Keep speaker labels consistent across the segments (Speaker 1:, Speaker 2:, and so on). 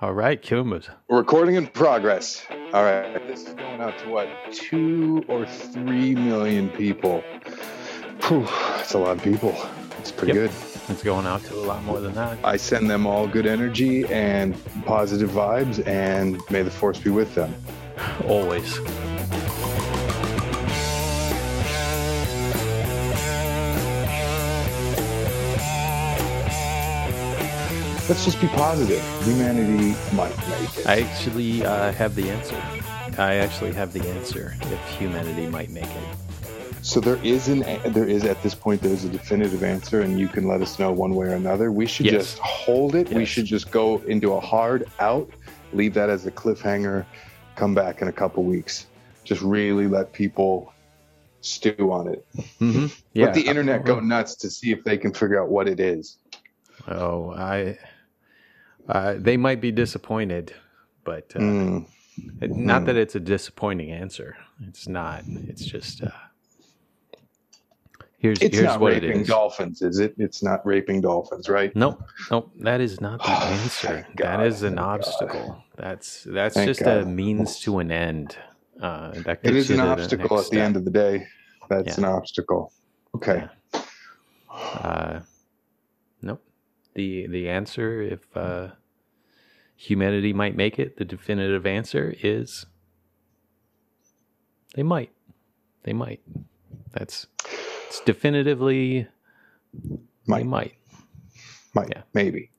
Speaker 1: All right, Kumas.
Speaker 2: Recording in progress. All right, this is going out to what two or three million people. Whew, that's a lot of people. It's pretty
Speaker 1: Yep.
Speaker 2: good.
Speaker 1: It's going out to a lot more than that.
Speaker 2: I send them all good energy and positive vibes, and may the force be with them.
Speaker 1: Always.
Speaker 2: Let's just be positive. Humanity might make it.
Speaker 1: I actually uh, have the answer. I actually have the answer if humanity might make it.
Speaker 2: So there is an there is at this point there's a definitive answer, and you can let us know one way or another. We should
Speaker 1: Yes.
Speaker 2: just hold it. We should just go into a hard out, leave that as a cliffhanger, come back in a couple weeks. Just really let people stew on it.
Speaker 1: Mm-hmm.
Speaker 2: Let the internet go nuts to see if they can figure out what it is.
Speaker 1: Oh, I. Uh, they might be disappointed, but uh,
Speaker 2: Mm.
Speaker 1: it- not that it's a disappointing answer. It's not. It's just. Uh, here's
Speaker 2: It's
Speaker 1: here's
Speaker 2: not
Speaker 1: what it
Speaker 2: raping
Speaker 1: is.
Speaker 2: dolphins, is it? It's not raping dolphins, right?
Speaker 1: Nope, nope. That is not the answer. that is an
Speaker 2: thank God.
Speaker 1: obstacle. That's that's
Speaker 2: Thank
Speaker 1: just
Speaker 2: God.
Speaker 1: a means to an end. Uh, that
Speaker 2: It is an
Speaker 1: to the
Speaker 2: obstacle at the end of the day. That's
Speaker 1: Yeah.
Speaker 2: an obstacle. Okay.
Speaker 1: Uh, nope. The the answer, if uh, humanity might make it, the definitive answer is they might. They might. That's it's definitively
Speaker 2: Might.
Speaker 1: they might.
Speaker 2: Might.
Speaker 1: Yeah.
Speaker 2: Maybe.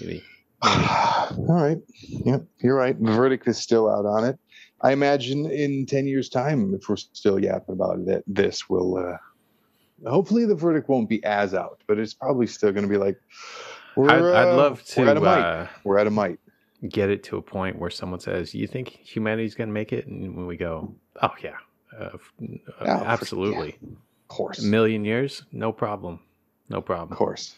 Speaker 1: Maybe.
Speaker 2: All right. Yep, you're right. The verdict is still out on it. I imagine in 10 years' time, if we're still yapping about it, this will, uh, hopefully the verdict won't be as out, but it's probably still going to be like, we're,
Speaker 1: I'd, I'd
Speaker 2: uh,
Speaker 1: love
Speaker 2: we're at
Speaker 1: to
Speaker 2: a might.
Speaker 1: uh,
Speaker 2: we're at a might.
Speaker 1: get it to a point where someone says, "You think humanity's going to make it?" And when we go, "Oh yeah, uh, f- uh,
Speaker 2: Yeah, for-
Speaker 1: absolutely,
Speaker 2: Of course.
Speaker 1: a million years, no problem, no problem,
Speaker 2: Of
Speaker 1: problem."
Speaker 2: course.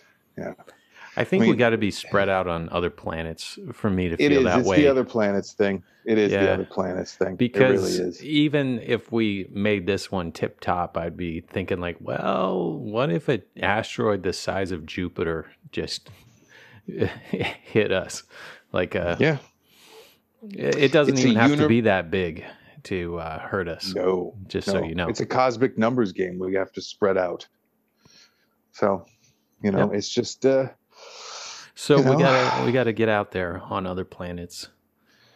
Speaker 1: I think
Speaker 2: I
Speaker 1: we got to be spread out on other planets for me to feel
Speaker 2: is.
Speaker 1: that
Speaker 2: It's
Speaker 1: way.
Speaker 2: It's the other planets thing. It is the other planets thing.
Speaker 1: because
Speaker 2: it really is.
Speaker 1: even if we made this one tip top, I'd be thinking like, well, what if an asteroid the size of Jupiter just hit us? Like, uh,
Speaker 2: Yeah.
Speaker 1: it doesn't
Speaker 2: It's
Speaker 1: even have to be that big to uh, hurt us.
Speaker 2: No.
Speaker 1: Just so you know.
Speaker 2: It's a cosmic numbers game. We have to spread out. So, you know,
Speaker 1: Yep.
Speaker 2: it's just, uh,
Speaker 1: So
Speaker 2: you
Speaker 1: we gotta we gotta get out there on other planets.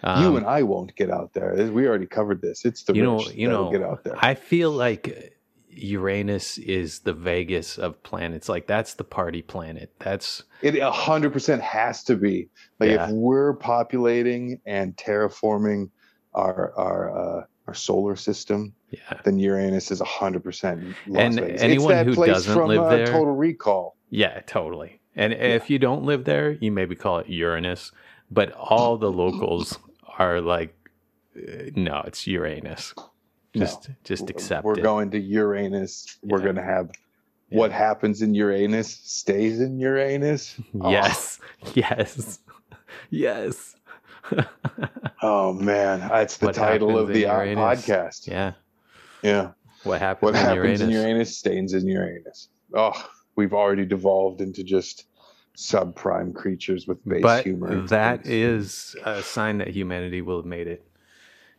Speaker 1: Um,
Speaker 2: you and I won't get out there. We already covered this. It's the
Speaker 1: you know, you know,
Speaker 2: get out there.
Speaker 1: I feel like Uranus is the Vegas of planets. Like that's the party planet. That's
Speaker 2: It a hundred percent has to be. Like
Speaker 1: Yeah.
Speaker 2: if we're populating and terraforming our our uh, our solar system,
Speaker 1: yeah,
Speaker 2: then Uranus is a hundred percent.
Speaker 1: And anyone who doesn't
Speaker 2: from,
Speaker 1: live
Speaker 2: uh,
Speaker 1: there-
Speaker 2: Total Recall.
Speaker 1: yeah, totally. And if you don't live there, you maybe call it Uranus, but all the locals are like, uh, no, it's Uranus. Just just accept it.
Speaker 2: We're
Speaker 1: it.
Speaker 2: going to Uranus. We're
Speaker 1: Yeah.
Speaker 2: going to have
Speaker 1: Yeah.
Speaker 2: what happens in Uranus stays in Uranus. Oh.
Speaker 1: Yes, yes, yes.
Speaker 2: Oh man, that's the
Speaker 1: What
Speaker 2: title of the uh, podcast.
Speaker 1: yeah.
Speaker 2: Yeah.
Speaker 1: What happens?
Speaker 2: What
Speaker 1: in
Speaker 2: happens
Speaker 1: Uranus?
Speaker 2: in Uranus stays in Uranus. Oh, we've already devolved into just subprime creatures with base
Speaker 1: but
Speaker 2: humor.
Speaker 1: that a sign that humanity will have made it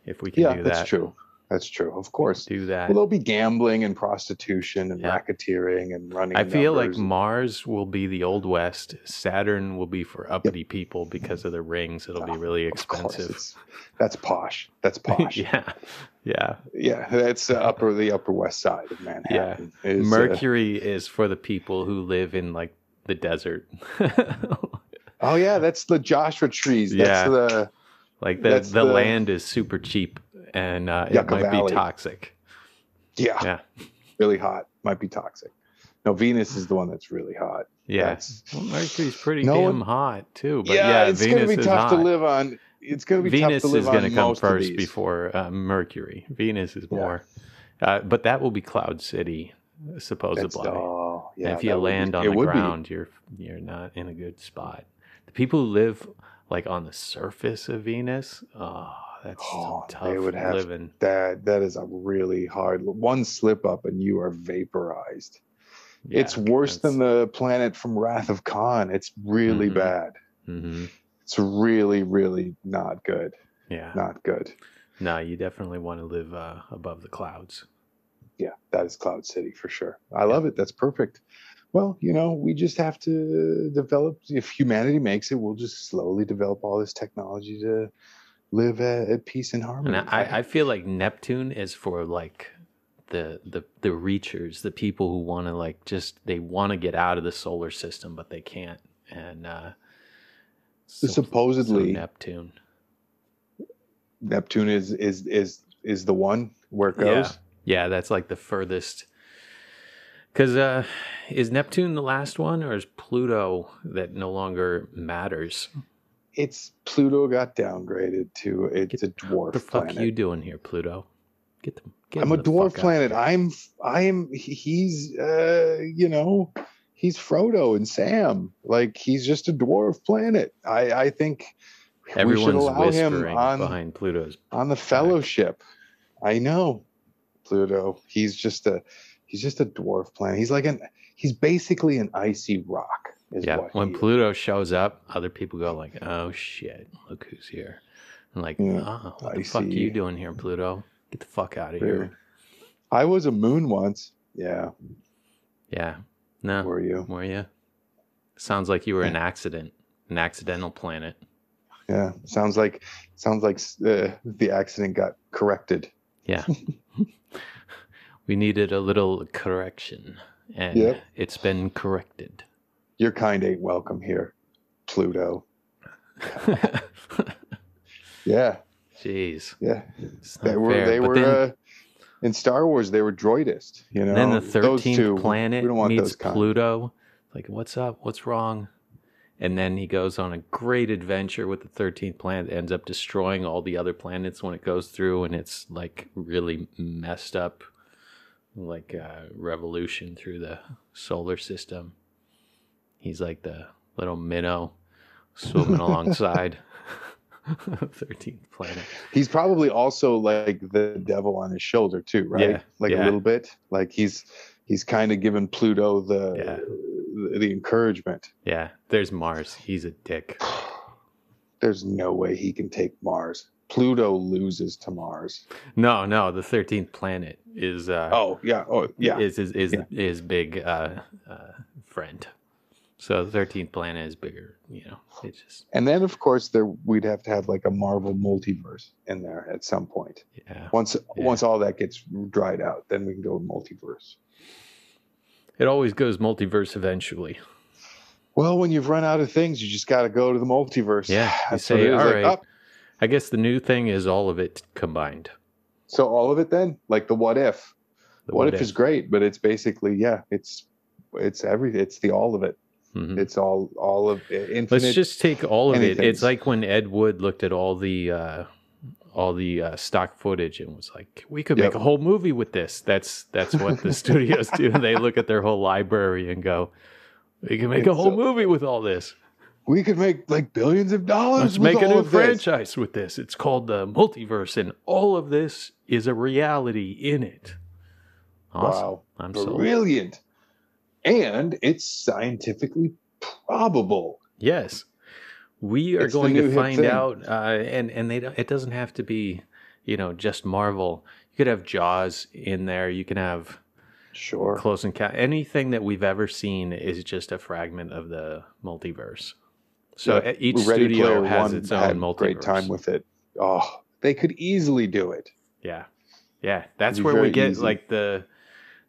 Speaker 1: if we can
Speaker 2: yeah,
Speaker 1: do that.
Speaker 2: that's true. That's true. Of course.
Speaker 1: Do that.
Speaker 2: Well, there'll be gambling and prostitution and
Speaker 1: Yeah.
Speaker 2: racketeering and running.
Speaker 1: I feel like Mars will be the old west. Saturn will be for uppity people because of the rings. It'll be really expensive.
Speaker 2: that's posh. That's posh.
Speaker 1: yeah, yeah.
Speaker 2: Yeah, that's the upper the upper west side of Manhattan. is, uh,
Speaker 1: Mercury is for the people who live in like the desert.
Speaker 2: oh yeah, that's the Joshua trees. That's
Speaker 1: Yeah.
Speaker 2: the
Speaker 1: like the the,
Speaker 2: the-
Speaker 1: land is super cheap and uh, it
Speaker 2: Yucca
Speaker 1: might
Speaker 2: Valley.
Speaker 1: be toxic.
Speaker 2: yeah,
Speaker 1: Yeah,
Speaker 2: really hot. Might be toxic. No, Venus is the one that's really hot.
Speaker 1: yeah. Well, Mercury's pretty
Speaker 2: No
Speaker 1: damn
Speaker 2: one-
Speaker 1: hot too. But
Speaker 2: yeah,
Speaker 1: yeah,
Speaker 2: it's
Speaker 1: Venus
Speaker 2: gonna be tough
Speaker 1: hot.
Speaker 2: to live on. It's gonna be
Speaker 1: Venus
Speaker 2: tough to live
Speaker 1: is gonna come first before uh, Mercury. Venus is
Speaker 2: Yeah.
Speaker 1: more, uh, but that will be Cloud City, supposedly.
Speaker 2: oh, yeah.
Speaker 1: and if you
Speaker 2: would be-
Speaker 1: land on the
Speaker 2: would be.
Speaker 1: ground, you're you're not in a good spot. The people who live like on the surface of Venus, oh, that's
Speaker 2: Oh,
Speaker 1: tough
Speaker 2: they would have
Speaker 1: living.
Speaker 2: that that is a really hard one slip up and you are vaporized. it's
Speaker 1: Yeah,
Speaker 2: worse than the planet from Wrath of Khan. It's really
Speaker 1: Mhm.
Speaker 2: bad.
Speaker 1: Mhm.
Speaker 2: It's really, really not good.
Speaker 1: Yeah.
Speaker 2: Not good.
Speaker 1: No, you definitely want to live uh, above the clouds.
Speaker 2: Yeah, that is Cloud City for sure. I love it. That's perfect. Well, you know, we just have to develop. If humanity makes it, we'll just slowly develop all this technology to live at, at peace and harmony.
Speaker 1: And I, I feel like Neptune is for like the the the reachers, the people who want to like just they want to get out of the solar system but they can't. And uh so- so
Speaker 2: supposedly
Speaker 1: Neptune.
Speaker 2: Neptune is is is is the one where it
Speaker 1: Yeah.
Speaker 2: goes.
Speaker 1: Yeah, that's like the furthest. Because uh, is Neptune the last one, or is Pluto that no longer matters?
Speaker 2: It's Pluto got downgraded to it's a dwarf
Speaker 1: What the fuck
Speaker 2: planet.
Speaker 1: you doing here, Pluto? Get them. Get
Speaker 2: I'm a dwarf planet. I'm I am he's uh you know he's Frodo and Sam. Like he's just a dwarf planet. I I think we should allow him on
Speaker 1: behind Pluto's.
Speaker 2: on the fellowship. I know Pluto. He's just a he's just a dwarf planet. He's like an he's basically an icy rock.
Speaker 1: Yeah, when
Speaker 2: he is.
Speaker 1: Pluto shows up, other people go like, "Oh shit, look who's here!" I'm like,
Speaker 2: Yeah,
Speaker 1: "Oh, what
Speaker 2: I
Speaker 1: the fuck are you doing here, Pluto? Get the fuck out of here!"
Speaker 2: I was a moon once. Yeah,
Speaker 1: Yeah, no,
Speaker 2: were you?
Speaker 1: were you? Sounds like you were an accident, an accidental planet.
Speaker 2: Yeah, sounds like sounds like uh, the accident got corrected.
Speaker 1: Yeah. we needed a little correction, and
Speaker 2: Yep.
Speaker 1: it's been corrected.
Speaker 2: Your kind ain't welcome here, Pluto. Yeah,
Speaker 1: Jeez,
Speaker 2: yeah. They were they
Speaker 1: But
Speaker 2: were
Speaker 1: then,
Speaker 2: uh, in Star Wars. They were droidist. You know,
Speaker 1: then the
Speaker 2: Those two,
Speaker 1: thirteenth planet
Speaker 2: We don't want
Speaker 1: meets. Pluto. Like, what's up? What's wrong? And then he goes on a great adventure with the thirteenth planet. Ends up destroying all the other planets when it goes through, and it's like really messed up, like uh, revolution through the solar system. He's like the little minnow swimming alongside thirteenth planet.
Speaker 2: He's probably also like the devil on his shoulder too, right?
Speaker 1: Yeah,
Speaker 2: like
Speaker 1: yeah.
Speaker 2: a little bit. Like he's he's kind of giving Pluto the,
Speaker 1: Yeah.
Speaker 2: the the encouragement.
Speaker 1: Yeah, there's Mars. He's a dick.
Speaker 2: There's no way he can take Mars. Pluto loses to Mars.
Speaker 1: No, no, the thirteenth planet is uh
Speaker 2: Oh yeah. Oh yeah.
Speaker 1: is is is,
Speaker 2: Yeah.
Speaker 1: is big uh, uh friend. So the thirteenth planet is bigger, you know. It's just
Speaker 2: And then of course there we'd have to have like a Marvel multiverse in there at some point.
Speaker 1: yeah.
Speaker 2: Once
Speaker 1: Yeah.
Speaker 2: once all that gets dried out, then we can go multiverse.
Speaker 1: It always goes multiverse eventually.
Speaker 2: Well, when you've run out of things, you just got to go to the multiverse.
Speaker 1: Yeah, you say,
Speaker 2: what
Speaker 1: "All
Speaker 2: Like,
Speaker 1: right."
Speaker 2: "Up."
Speaker 1: I guess the new thing is all of it combined.
Speaker 2: So all of it then, like the what if.
Speaker 1: The
Speaker 2: what, if, is great, but it's basically yeah, it's it's everything. It's the all of it.
Speaker 1: Mhm.
Speaker 2: It's all all of it. Infinite.
Speaker 1: Let's just take all of it. It's like when Ed Wood looked at all the uh, all the uh, stock footage and was like, "We could make a whole movie with this." That's that's what the studios do. They look at their whole library and go, "We can make a whole
Speaker 2: so-
Speaker 1: movie with all this.
Speaker 2: we could make like billions of dollars.
Speaker 1: Let's make a new
Speaker 2: of this."
Speaker 1: franchise with this. It's called the multiverse, and all of this is a reality in it." Awesome.
Speaker 2: Wow,
Speaker 1: I'm
Speaker 2: brilliant, and it's scientifically probable.
Speaker 1: Yes, we are
Speaker 2: It's
Speaker 1: going to find out, uh, and and they it doesn't have to be, you know, just Marvel. You could have Jaws in there. You can have
Speaker 2: Sure.
Speaker 1: Close Encounter. Anything that we've ever seen is just a fragment of the multiverse. So
Speaker 2: Yeah,
Speaker 1: each
Speaker 2: Ready
Speaker 1: studio has its own multiverse.
Speaker 2: Great time with it. Oh, they could easily do it.
Speaker 1: Yeah, yeah. That's where we get
Speaker 2: easy.
Speaker 1: like the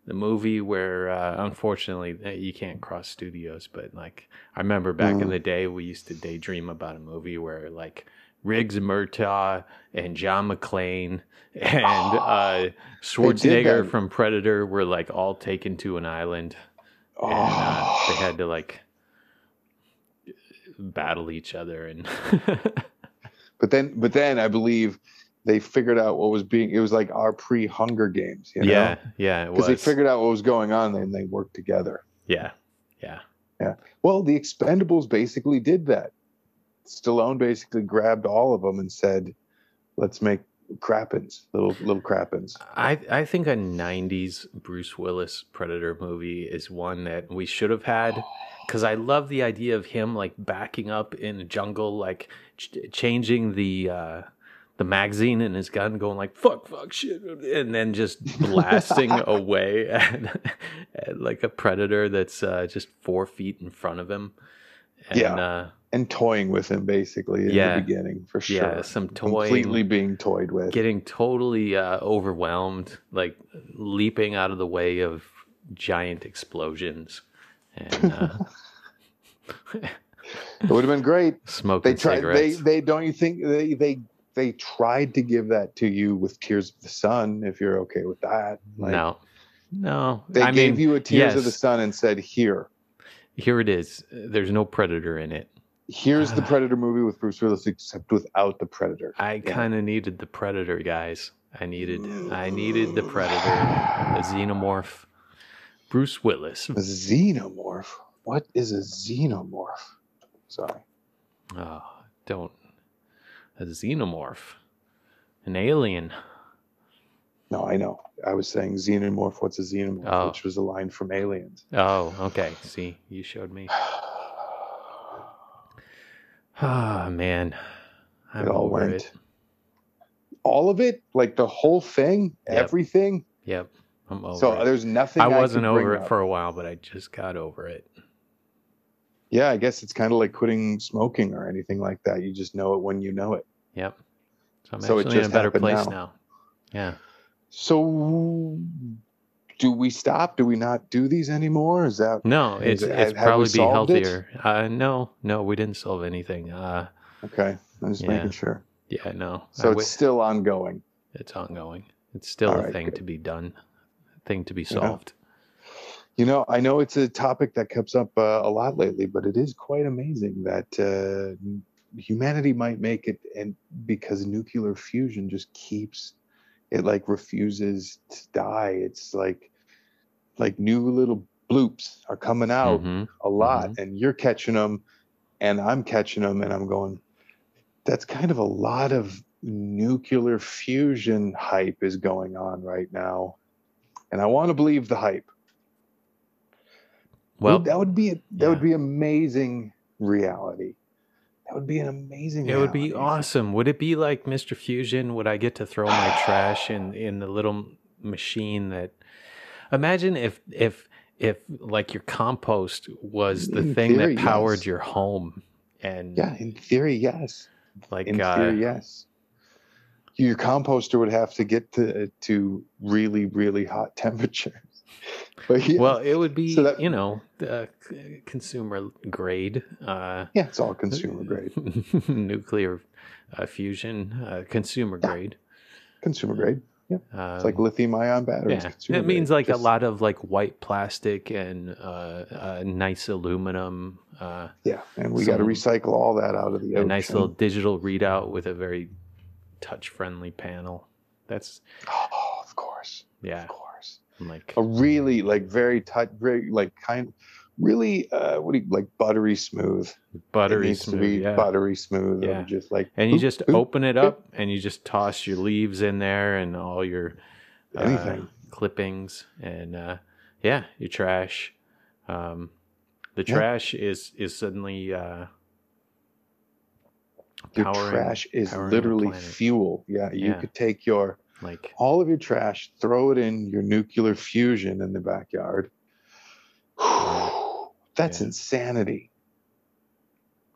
Speaker 1: the movie where uh, unfortunately uh, you can't cross studios, but like I remember back in
Speaker 2: Mm.
Speaker 1: the day we used to daydream about a movie where like Riggs Murtaugh and John McClane and uh, Schwarzenegger from Predator were like all taken to an island
Speaker 2: Oh,
Speaker 1: and uh, they had to like battle each other and
Speaker 2: but then, but then I believe they figured out what was being. It was like our pre-Hunger Games. You know?
Speaker 1: yeah, yeah,
Speaker 2: because they figured out what was going on and they worked together.
Speaker 1: yeah, yeah, Yeah.
Speaker 2: Well, the Expendables basically did that. Stallone basically grabbed all of them and said, "Let's make crappens, little little crappens.
Speaker 1: I I think a '90s Bruce Willis Predator movie is one that we should have had because I love the idea of him like backing up in a jungle, like ch- changing the uh, the magazine in his gun, going like "fuck, fuck, shit," and then just blasting away at, at like a predator that's uh, just four feet in front of him. And,
Speaker 2: Yeah.
Speaker 1: uh,
Speaker 2: And toying with him basically in
Speaker 1: Yeah.
Speaker 2: the beginning for sure.
Speaker 1: yeah, some toying, Completely
Speaker 2: being toyed with.
Speaker 1: getting totally uh, overwhelmed, like leaping out of the way of giant explosions and uh,
Speaker 2: It would have been great.
Speaker 1: smoking
Speaker 2: They tried.
Speaker 1: cigarettes.
Speaker 2: They they don't you think they they they tried to give that to you with Tears of the Sun? If you're okay with that, Like,
Speaker 1: no, no.
Speaker 2: They
Speaker 1: I
Speaker 2: gave
Speaker 1: mean,
Speaker 2: you a Tears of the. Sun and said, "Here,
Speaker 1: Here it is. There's no predator in it.
Speaker 2: here's the
Speaker 1: Ah.
Speaker 2: Predator movie with Bruce Willis, except without the Predator."
Speaker 1: I
Speaker 2: Yeah.
Speaker 1: kind of needed the predator, guys. I needed, I needed the predator, a xenomorph, Bruce Willis.
Speaker 2: A xenomorph. What is a xenomorph? Sorry.
Speaker 1: Oh, don't a xenomorph, an alien.
Speaker 2: No, I know. I was saying xenomorph. What's a xenomorph?
Speaker 1: Oh.
Speaker 2: Which was a line from Aliens.
Speaker 1: Oh, okay. See, you showed me. Ah, man, I'm
Speaker 2: it all went.
Speaker 1: it.
Speaker 2: All of it, like the whole thing,
Speaker 1: Yep.
Speaker 2: everything.
Speaker 1: Yep, I'm over
Speaker 2: so
Speaker 1: it.
Speaker 2: there's nothing.
Speaker 1: I
Speaker 2: I
Speaker 1: wasn't over it
Speaker 2: up.
Speaker 1: for a while, but I just got over it.
Speaker 2: Yeah, I guess it's kind of like quitting smoking or anything like that. You just know it when you know it.
Speaker 1: Yep. So I'm
Speaker 2: So it
Speaker 1: actually in a better place
Speaker 2: now.
Speaker 1: now. Yeah.
Speaker 2: So, do we stop? Do we not do these anymore? Is that
Speaker 1: No, it's
Speaker 2: it-
Speaker 1: it's
Speaker 2: have
Speaker 1: probably be
Speaker 2: solved
Speaker 1: healthier. Uh, no, no, we didn't solve anything. Uh,
Speaker 2: okay? I'm just
Speaker 1: Yeah.
Speaker 2: making sure.
Speaker 1: yeah, no.
Speaker 2: So
Speaker 1: I
Speaker 2: it's
Speaker 1: wi-
Speaker 2: still ongoing.
Speaker 1: it's ongoing. It's still
Speaker 2: All
Speaker 1: a
Speaker 2: right,
Speaker 1: thing
Speaker 2: good.
Speaker 1: to be done, thing to be
Speaker 2: Yeah. You know, I know it's a topic that comes up uh, a lot lately, but it is quite amazing that uh, humanity might make it, and because nuclear fusion just keeps it like refuses to die. It's like like new little bloops are coming out
Speaker 1: Mhm.
Speaker 2: a lot, and you're catching them, and I'm catching them, and I'm going. That's kind of a lot of nuclear fusion hype is going on right now, and I want to believe the hype.
Speaker 1: Well,
Speaker 2: that would be a, that
Speaker 1: yeah.
Speaker 2: would be amazing reality. That would be an amazing.
Speaker 1: it would be awesome. Would it be like Mr. Fusion? Would I get to throw my trash in in the little machine that? Imagine if if if like your compost was the
Speaker 2: In
Speaker 1: thing
Speaker 2: theory,
Speaker 1: that powered
Speaker 2: yes.
Speaker 1: your home, and
Speaker 2: Yeah, in theory, yes.
Speaker 1: like
Speaker 2: In
Speaker 1: uh,
Speaker 2: theory, yes. Your composter would have to get to to really really hot temperatures. But yeah,
Speaker 1: Well, it would be,
Speaker 2: So that-
Speaker 1: you know, uh, consumer grade, uh,
Speaker 2: yeah, it's all consumer grade.
Speaker 1: nuclear uh, fusion, uh, consumer
Speaker 2: Yeah.
Speaker 1: grade.
Speaker 2: Consumer grade.
Speaker 1: Um,
Speaker 2: It's like lithium ion batteries.
Speaker 1: yeah, it means
Speaker 2: grade.
Speaker 1: like
Speaker 2: Just-
Speaker 1: a lot of like white plastic and uh, uh, nice aluminum, uh,
Speaker 2: Yeah, and we got to recycle all that out of the
Speaker 1: a
Speaker 2: ocean.
Speaker 1: nice little digital readout with a very touch-friendly panel. That's
Speaker 2: Oh, of course,
Speaker 1: yeah,
Speaker 2: of course.
Speaker 1: Like
Speaker 2: A really like very tight, very like kind, really uh, what do you like buttery smooth.
Speaker 1: buttery smooth. yeah.
Speaker 2: buttery smooth.
Speaker 1: Yeah.
Speaker 2: and just like
Speaker 1: and you
Speaker 2: boop,
Speaker 1: just
Speaker 2: boop,
Speaker 1: open it
Speaker 2: boop.
Speaker 1: up and you just toss your leaves in there and all your uh,
Speaker 2: Anything.
Speaker 1: clippings and uh, yeah your trash um, the
Speaker 2: Yeah.
Speaker 1: trash is is suddenly uh,
Speaker 2: Your
Speaker 1: powering-
Speaker 2: trash is literally fuel. Yeah, you
Speaker 1: Yeah.
Speaker 2: could take your
Speaker 1: like
Speaker 2: all of your trash, throw it in your nuclear fusion in the backyard. That's
Speaker 1: Yeah.
Speaker 2: insanity.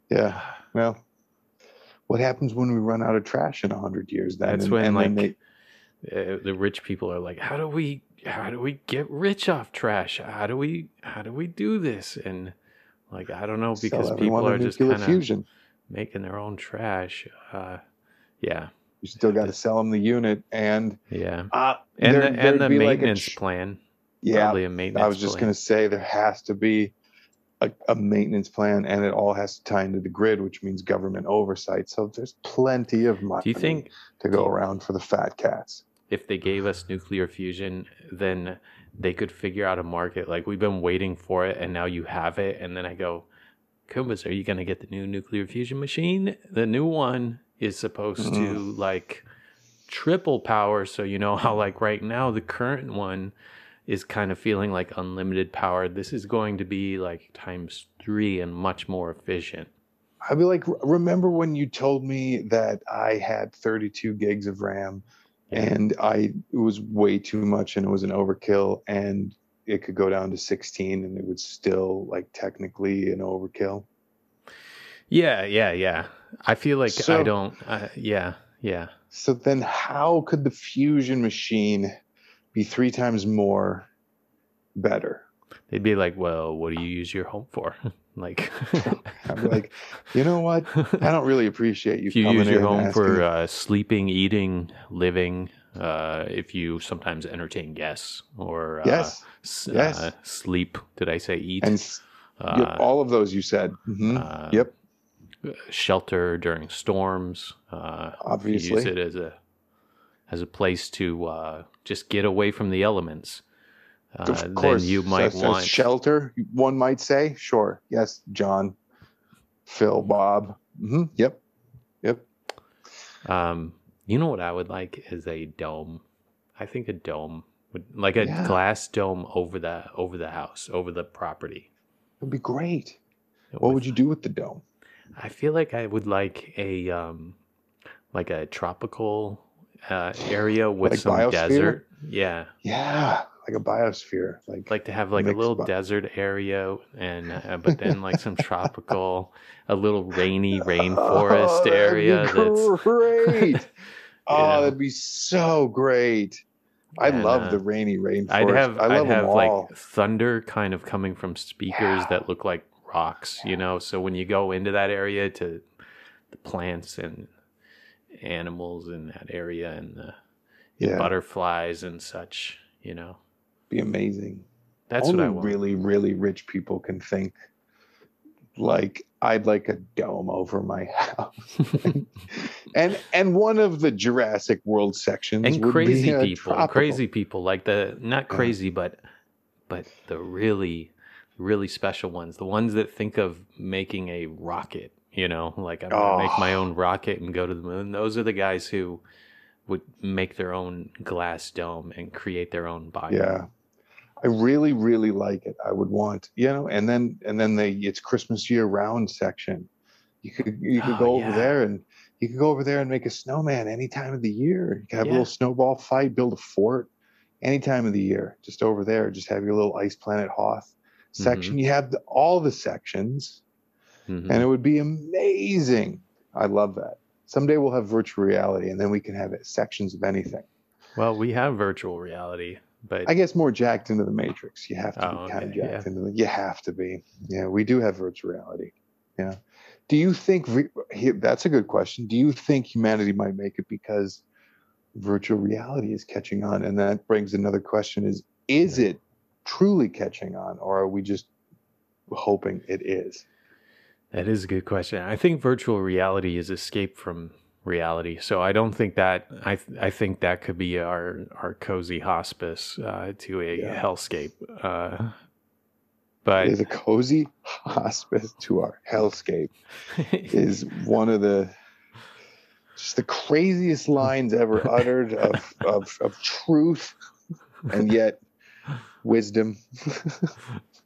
Speaker 2: Yeah. Well, what happens when we run out of trash in a hundred years? Then
Speaker 1: That's
Speaker 2: And-
Speaker 1: when,
Speaker 2: and
Speaker 1: like, uh, the rich people are like how do we how do we get rich off trash how do we how do we do this and like i don't know because people are just kind of making their own trash uh, yeah
Speaker 2: You still got to sell them the unit, and
Speaker 1: yeah.
Speaker 2: uh,
Speaker 1: and
Speaker 2: there-
Speaker 1: the, and the
Speaker 2: be like a
Speaker 1: maintenance plan.
Speaker 2: Yeah,
Speaker 1: probably a maintenance
Speaker 2: I was just
Speaker 1: plan.
Speaker 2: to say there has to be a, a maintenance plan, and it all has to tie into the grid, which means government oversight. So there's plenty of money
Speaker 1: do you think
Speaker 2: to go around for the fat cats.
Speaker 1: if they gave us nuclear fusion then they could figure out a market. Like we've been waiting for it and now you have it. And then i go kumbas are you going to get the new nuclear fusion machine? The new one is supposed to
Speaker 2: Mm.
Speaker 1: like triple power. So you know how like right now the current one is kind of feeling like unlimited power. This is going to be like times three and much more efficient.
Speaker 2: I'd be like, remember when you told me that I had 32 gigs of RAM and I it was way too much and it was an overkill and it could go down to 16 and it would still like technically an overkill.
Speaker 1: Yeah, yeah, yeah. I feel like
Speaker 2: So-
Speaker 1: I don't. Uh, yeah, yeah.
Speaker 2: So then how could the fusion machine be three times more better?
Speaker 1: They'd be like, "Well, what do you use your home for?" like,
Speaker 2: I'm like, you know what? I don't really appreciate you
Speaker 1: if you use your home for uh, sleeping, eating, living, uh, if you sometimes entertain guests or uh,
Speaker 2: yes, yes.
Speaker 1: uh, sleep. Did I say eat?
Speaker 2: and
Speaker 1: uh,
Speaker 2: yep, all of those you said. Mhm.
Speaker 1: uh,
Speaker 2: yep,
Speaker 1: shelter during storms. Uh,
Speaker 2: obviously.
Speaker 1: use it as a as a place to uh, just get away from the elements. Uh,
Speaker 2: of course,
Speaker 1: then you might
Speaker 2: as
Speaker 1: want
Speaker 2: shelter. One might say, sure, yes, John, Phil, Bob. hmm Yep, yep.
Speaker 1: Um, you know what I would like is a dome. I think a dome would like a
Speaker 2: Yeah.
Speaker 1: glass dome over the over the house, over the property.
Speaker 2: It'd be great. What would you do with the dome?
Speaker 1: I feel like I would like a um like a tropical uh area with
Speaker 2: Like
Speaker 1: some
Speaker 2: biosphere?
Speaker 1: desert. Yeah.
Speaker 2: Yeah, like a biosphere. Like,
Speaker 1: Like to have like a little
Speaker 2: bu-
Speaker 1: desert area and uh, but then like some tropical a little rainy rainforest
Speaker 2: Oh, that'd be
Speaker 1: area that's
Speaker 2: great. oh, that'd be so great. I
Speaker 1: And,
Speaker 2: love
Speaker 1: uh,
Speaker 2: the rainy rainforest.
Speaker 1: I'd have
Speaker 2: I love
Speaker 1: I'd have like thunder kind of coming from speakers
Speaker 2: Yeah.
Speaker 1: that look like rocks, you know. So when you go into that area to the plants and animals in that area and the
Speaker 2: yeah,
Speaker 1: butterflies and such, you know.
Speaker 2: be amazing.
Speaker 1: That's
Speaker 2: Only
Speaker 1: what I want.
Speaker 2: really, really rich people can think. Like I'd like a dome over my house, and and one of the Jurassic World sections
Speaker 1: and
Speaker 2: would
Speaker 1: crazy
Speaker 2: be a
Speaker 1: people,
Speaker 2: tropical.
Speaker 1: crazy people like the not
Speaker 2: Yeah.
Speaker 1: crazy but but the really really special ones, the ones that think of making a rocket, you know, like I'm to make my
Speaker 2: Oh.
Speaker 1: own rocket and go to the moon. Those are the guys who would make their own glass dome and create their own body.
Speaker 2: Yeah, I really, really like it. I would want, you know, and then and then the it's Christmas year round section. You could you could
Speaker 1: Oh,
Speaker 2: go over there and you could go over there and make a snowman any time of the year. You could have
Speaker 1: Yeah.
Speaker 2: a little snowball fight, build a fort any time of the year. Just over there, just have your little ice planet Hoth
Speaker 1: Mm-hmm.
Speaker 2: section. You have the, all the sections,
Speaker 1: Mhm.
Speaker 2: and it would be amazing. I love that. Someday we'll have virtual reality, and then we can have it, sections of anything.
Speaker 1: Well, we have virtual reality, but
Speaker 2: I guess more jacked into the matrix. You have to
Speaker 1: Oh,
Speaker 2: be kind of
Speaker 1: okay,
Speaker 2: jacked into the. You have to be. Yeah, we do have virtual reality. Yeah. Do you think that's a good question? Do you think humanity might make it because virtual reality is catching on? And that brings another question: Is is it truly catching on, or are we just hoping it is?
Speaker 1: That is a good question. I think virtual reality is escape from reality. So I don't think that I I think that could be our our cozy hospice uh, to a
Speaker 2: Yeah.
Speaker 1: hellscape. Uh, but
Speaker 2: is a cozy hospice to our hellscape is one of the just the craziest lines ever uttered of, of, of truth and yet wisdom.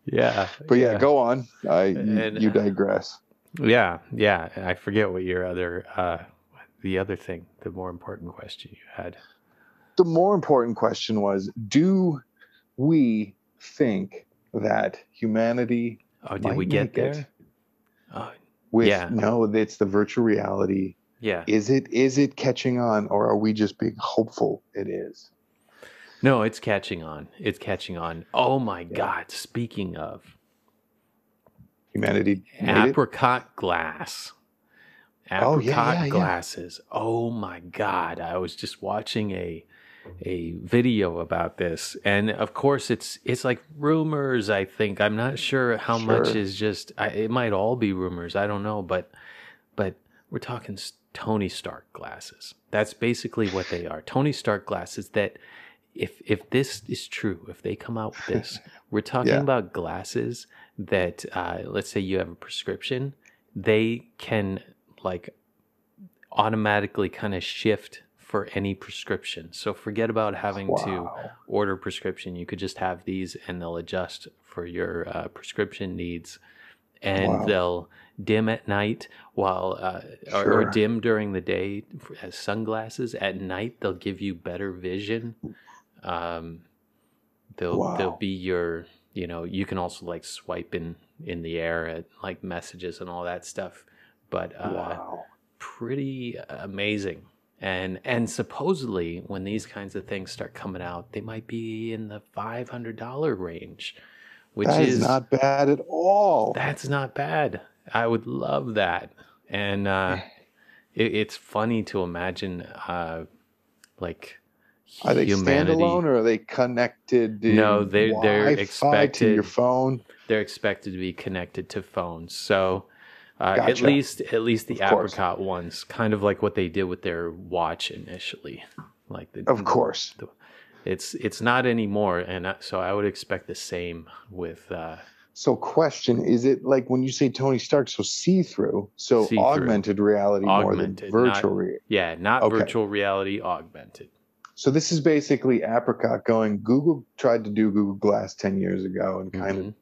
Speaker 1: yeah,
Speaker 2: But yeah, go on. I you,
Speaker 1: And,
Speaker 2: you
Speaker 1: uh,
Speaker 2: digress.
Speaker 1: Yeah, yeah. I forget what your other uh, the other thing, the more important question you had.
Speaker 2: The more important question was: Do we think that humanity
Speaker 1: Oh, did we get
Speaker 2: it
Speaker 1: there? Oh,
Speaker 2: with
Speaker 1: Yeah.
Speaker 2: no? It's the virtual reality.
Speaker 1: yeah.
Speaker 2: Is it is it catching on, or are we just being hopeful it is?
Speaker 1: No, it's catching on. It's catching on. Oh my God! Speaking of,
Speaker 2: Humanity made it?
Speaker 1: apricot glass
Speaker 2: Oh,
Speaker 1: apricot
Speaker 2: yeah, yeah, yeah.
Speaker 1: glasses oh my god i was just watching a a video about this and of course it's it's like rumors i think i'm not sure how much is just I, it might all be rumors i don't know but but we're talking tony stark glasses that's basically what they are tony stark glasses that if if this is true if they come out with this we're talking
Speaker 2: Yeah.
Speaker 1: about glasses that uh, let's say you have a prescription they can like automatically kind of shift for any prescription. So forget about having to
Speaker 2: Wow.
Speaker 1: order prescription. You could just have these and they'll adjust for your uh, prescription needs. And
Speaker 2: Wow.
Speaker 1: they'll dim at night while, uh, or, or dim during the day as sunglasses. At night, they'll give you better vision. Um, they'll, they'll be your, you know, you can also like swipe in, in the air at like messages and all that stuff. But, uh,
Speaker 2: wow.
Speaker 1: pretty amazing. And and supposedly when these kinds of things start coming out, they might be in the five hundred dollar range, which
Speaker 2: That
Speaker 1: is
Speaker 2: is not bad at all.
Speaker 1: that's not bad. I would love that. And uh, it, it's funny to imagine, uh, like
Speaker 2: Are they
Speaker 1: humanity.
Speaker 2: standalone or are they connected?
Speaker 1: No, they- they're expected-
Speaker 2: your phone.
Speaker 1: They're expected to be connected to phones. So uh, at least at least the
Speaker 2: Of course.
Speaker 1: apricot ones, kind of like what they did with their watch initially. Like the,
Speaker 2: Of course.
Speaker 1: it's it's not anymore, and so I would expect the same with uh,
Speaker 2: So, question: Is it like when you say Tony Stark, so see-through, so
Speaker 1: See-through.
Speaker 2: augmented reality more
Speaker 1: Augmented,
Speaker 2: than
Speaker 1: not-
Speaker 2: virtual reality?
Speaker 1: yeah, not
Speaker 2: Okay.
Speaker 1: virtual reality augmented.
Speaker 2: So this is basically Apricot going. Google tried to do Google Glass ten years ago, and kind
Speaker 1: Mhm.
Speaker 2: of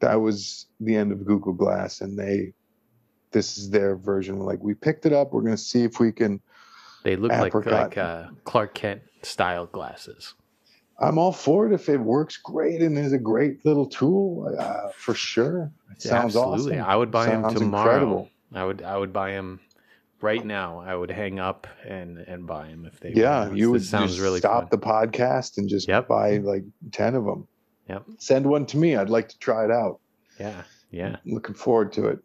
Speaker 2: that was the end of Google Glass, and they. This is their version. Like we picked it up. We're going to see if we can.
Speaker 1: They look like
Speaker 2: Apricot.
Speaker 1: like uh, Clark Kent style glasses.
Speaker 2: I'm all for it if it works great and is a great little tool uh, for sure. It sounds
Speaker 1: Absolutely,
Speaker 2: awesome.
Speaker 1: I would buy them
Speaker 2: Sounds
Speaker 1: tomorrow.
Speaker 2: incredible.
Speaker 1: I would I would buy them right now. I would hang up and and buy them if they.
Speaker 2: Yeah, you would
Speaker 1: sounds really
Speaker 2: stop
Speaker 1: fun.
Speaker 2: the podcast and just
Speaker 1: Yep.
Speaker 2: buy like ten of them.
Speaker 1: Yep.
Speaker 2: Send one to me. I'd like to try it out.
Speaker 1: Yeah, yeah.
Speaker 2: Looking forward to it.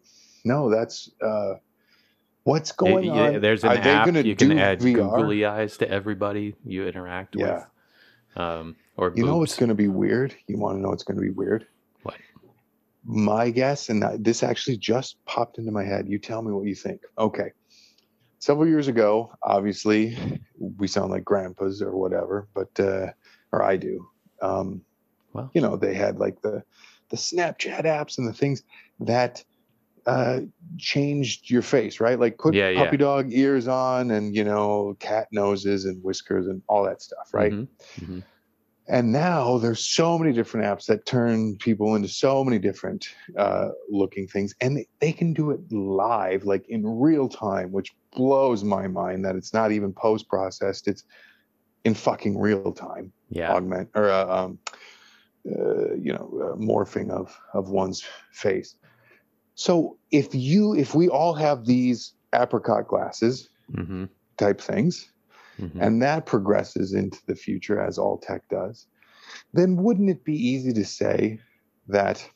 Speaker 2: No, that's uh, what's going
Speaker 1: yeah,
Speaker 2: on.
Speaker 1: there's an
Speaker 2: Are
Speaker 1: app you can add
Speaker 2: VR?
Speaker 1: googly eyes to everybody you interact
Speaker 2: Yeah.
Speaker 1: with. Um, or
Speaker 2: You know what's going to be weird? You want to know what's going to be weird?
Speaker 1: What?
Speaker 2: My guess, and this actually just popped into my head. You tell me what you think. Okay. Several years ago, obviously, we sound like grandpas or whatever, but uh, or I do. Um,
Speaker 1: Well.
Speaker 2: you know, they had like the the Snapchat apps and the things that uh, changed your face, right? Like put
Speaker 1: Yeah, yeah.
Speaker 2: puppy dog ears on, and you know, cat noses and whiskers and all that stuff, right?
Speaker 1: Mhm, mhm.
Speaker 2: and now there's so many different apps that turn people into so many different uh, looking things and they, they can do it live like in real time which blows my mind that it's not even post processed it's in fucking real time.
Speaker 1: Yeah,
Speaker 2: augment or uh, um, uh, you know uh, morphing of of one's face. So if you if we all have these apricot glasses
Speaker 1: hmm
Speaker 2: type things
Speaker 1: hmm
Speaker 2: and that progresses into the future as all tech does, then wouldn't it be easy to say that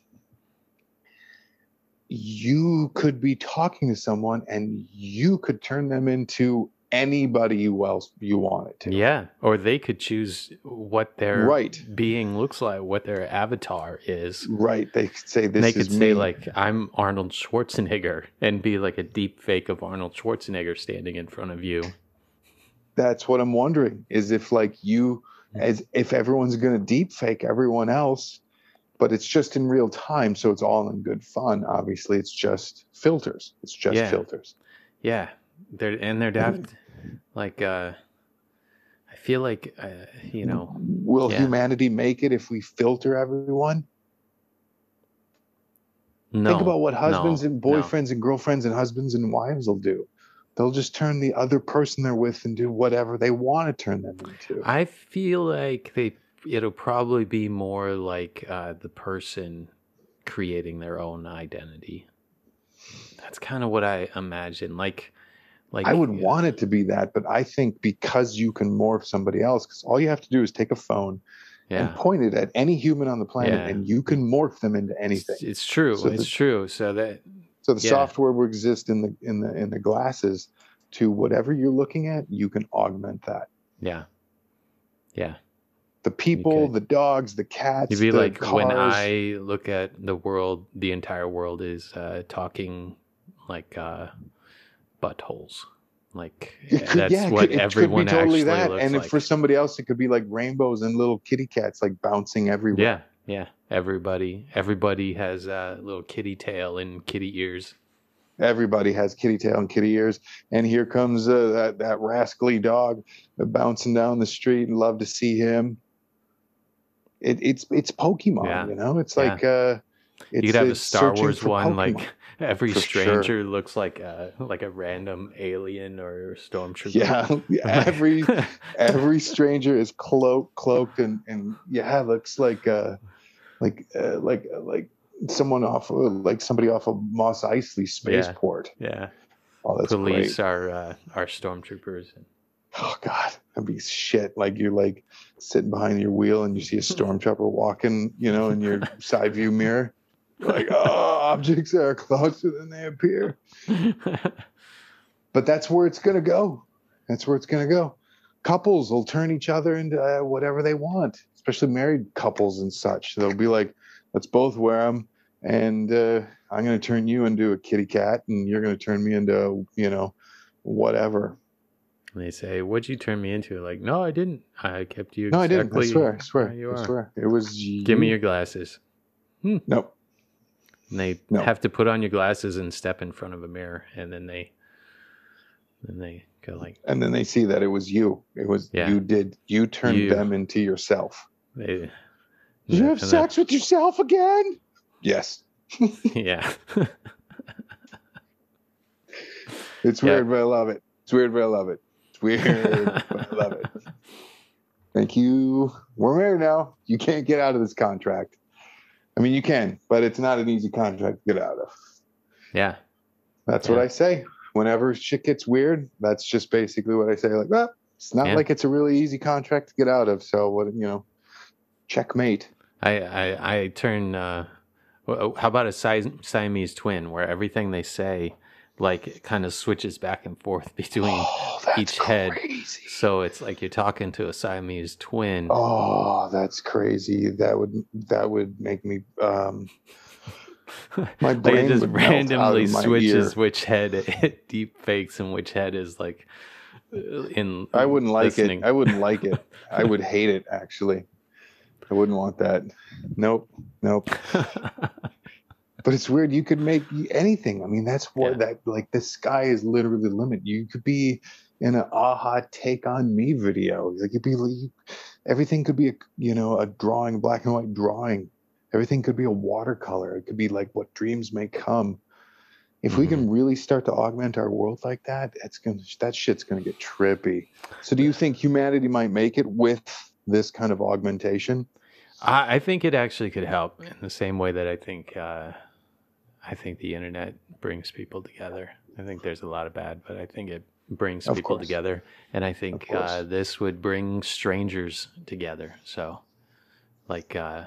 Speaker 2: you could be talking to someone and you could turn them into anybody you else you wanted to?
Speaker 1: yeah. Or they could choose what their
Speaker 2: Right.
Speaker 1: being looks like, what their avatar is.
Speaker 2: Right. They could say this
Speaker 1: they
Speaker 2: is
Speaker 1: could
Speaker 2: me.
Speaker 1: say like, "I'm Arnold Schwarzenegger," and be like a deep fake of Arnold Schwarzenegger standing in front of you.
Speaker 2: That's what I'm wondering is if like you hmm. as if everyone's going to deep fake everyone else, but it's just in real time, so it's all in good fun. Obviously, it's just filters. It's just
Speaker 1: Yeah.
Speaker 2: filters.
Speaker 1: Yeah, they're and they're
Speaker 2: Mm-hmm.
Speaker 1: Like, uh, I feel like uh, you know.
Speaker 2: Will
Speaker 1: Yeah.
Speaker 2: humanity make it if we filter everyone?
Speaker 1: No,
Speaker 2: Think about what husbands
Speaker 1: no,
Speaker 2: and
Speaker 1: no.
Speaker 2: boyfriends and girlfriends and husbands and wives will do. They'll just turn the other person they're with and do whatever they want to turn them into.
Speaker 1: I feel like they it'll probably be more like uh, the person creating their own identity. That's kind of what I imagine. Like, like
Speaker 2: I would want it to be that, but I think because you can morph somebody else, because all you have to do is take a phone and point it at any human on the planet,
Speaker 1: Yeah.
Speaker 2: and you can morph them into anything.
Speaker 1: It's, it's true.
Speaker 2: So
Speaker 1: it's
Speaker 2: the-
Speaker 1: true. So that
Speaker 2: So the
Speaker 1: yeah.
Speaker 2: software will exist in the in the in the glasses to whatever you're looking at. You can augment that.
Speaker 1: yeah, yeah.
Speaker 2: The people, the dogs, the cats.
Speaker 1: You'd be like when. I look at the world, the entire world is uh, talking like uh, buttholes. Like that's
Speaker 2: yeah,
Speaker 1: what
Speaker 2: could- it could
Speaker 1: everyone
Speaker 2: be totally
Speaker 1: actually
Speaker 2: that. And
Speaker 1: like.
Speaker 2: for somebody else, it could be like rainbows and little kitty cats like bouncing everywhere.
Speaker 1: Yeah, yeah. Everybody, everybody has a little kitty tail and kitty ears.
Speaker 2: Everybody has kitty tail and kitty ears, and here comes uh, that that rascally dog bouncing down the street, and love to see him. It, it's it's Pokemon,
Speaker 1: Yeah.
Speaker 2: you know. It's
Speaker 1: Yeah.
Speaker 2: like uh, it's,
Speaker 1: you could have a Star Wars one,
Speaker 2: Pokemon.
Speaker 1: like every
Speaker 2: For
Speaker 1: stranger
Speaker 2: sure.
Speaker 1: looks like a like a random alien or stormtrooper.
Speaker 2: yeah, every every stranger is cloaked, cloaked, and and yeah, looks like uh, like uh, like uh, like someone off of, like somebody off of Mos Eisley spaceport.
Speaker 1: yeah.
Speaker 2: Oh, that's
Speaker 1: Police
Speaker 2: great.
Speaker 1: are uh, are stormtroopers.
Speaker 2: Oh God, that'd be shit. Like you're like sitting behind your wheel and you see a stormtrooper walking, you know, in your side view mirror. You're like, oh, objects are closer than they appear. But that's where it's gonna go. That's where it's gonna go. Couples will turn each other into uh, whatever they want, especially married couples and such. They'll be like, let's both wear them, and uh, I'm gonna turn you into a kitty cat, and you're gonna turn me into, you know, whatever.
Speaker 1: And they say, "What'd you turn me into?" Like, no, I didn't. I kept you.
Speaker 2: No, I didn't. I swear. I swear.
Speaker 1: you
Speaker 2: I
Speaker 1: are.
Speaker 2: swear. It was.
Speaker 1: Give me your glasses. Hmm.
Speaker 2: Nope.
Speaker 1: And they
Speaker 2: No.
Speaker 1: have to put on your glasses and step in front of a mirror, and then they, then they go like,
Speaker 2: And then they see that it was you. It was
Speaker 1: Yeah.
Speaker 2: you did. You turned
Speaker 1: You.
Speaker 2: them into yourself.
Speaker 1: they,
Speaker 2: Did you have sex with yourself again? Yes.
Speaker 1: yeah,
Speaker 2: It's
Speaker 1: Yeah.
Speaker 2: weird, but I love it. It's weird, but I love it. It's weird, but I love it. Thank you. We're married now. You can't get out of this contract. I mean, you can, but it's not an easy contract to get out of.
Speaker 1: yeah,
Speaker 2: That's what I say. Whenever shit gets weird, that's just basically what I say. Like, well, it's not
Speaker 1: Yeah.
Speaker 2: like it's a really easy contract to get out of. So what you know, checkmate.
Speaker 1: I, I, I turn. Uh, how about a Si- Siamese twin, where everything they say, like, it kind of switches back and forth between.
Speaker 2: Oh,
Speaker 1: each head.
Speaker 2: crazy.
Speaker 1: So it's like you're talking to a Siamese twin.
Speaker 2: Oh, that's crazy. That would that would make me um my
Speaker 1: like it
Speaker 2: brain
Speaker 1: just
Speaker 2: melt out
Speaker 1: randomly switches which head it deep fakes and which head is like uh, in
Speaker 2: I wouldn't like
Speaker 1: listening.
Speaker 2: it. I wouldn't like it. I would hate it actually. I wouldn't want that. Nope. Nope. But it's weird. You could make anything. I mean, that's what
Speaker 1: Yeah.
Speaker 2: that like the sky is literally the limit. You could be in an aha take on me video. Like you'd be like, everything could be a you know a drawing, black and white drawing. Everything could be a watercolor. It could be like what dreams may come. If we
Speaker 1: Mm-hmm.
Speaker 2: can really start to augment our world like that, that's gonna that shit's gonna get trippy. So do you think humanity might make it with this kind of augmentation?
Speaker 1: I, I think it actually could help in the same way that I think uh, I think the internet brings people together. I think there's a lot of bad, but I think it brings
Speaker 2: Of
Speaker 1: people
Speaker 2: course.
Speaker 1: together, and I think uh, this would bring strangers together. So, like. Uh,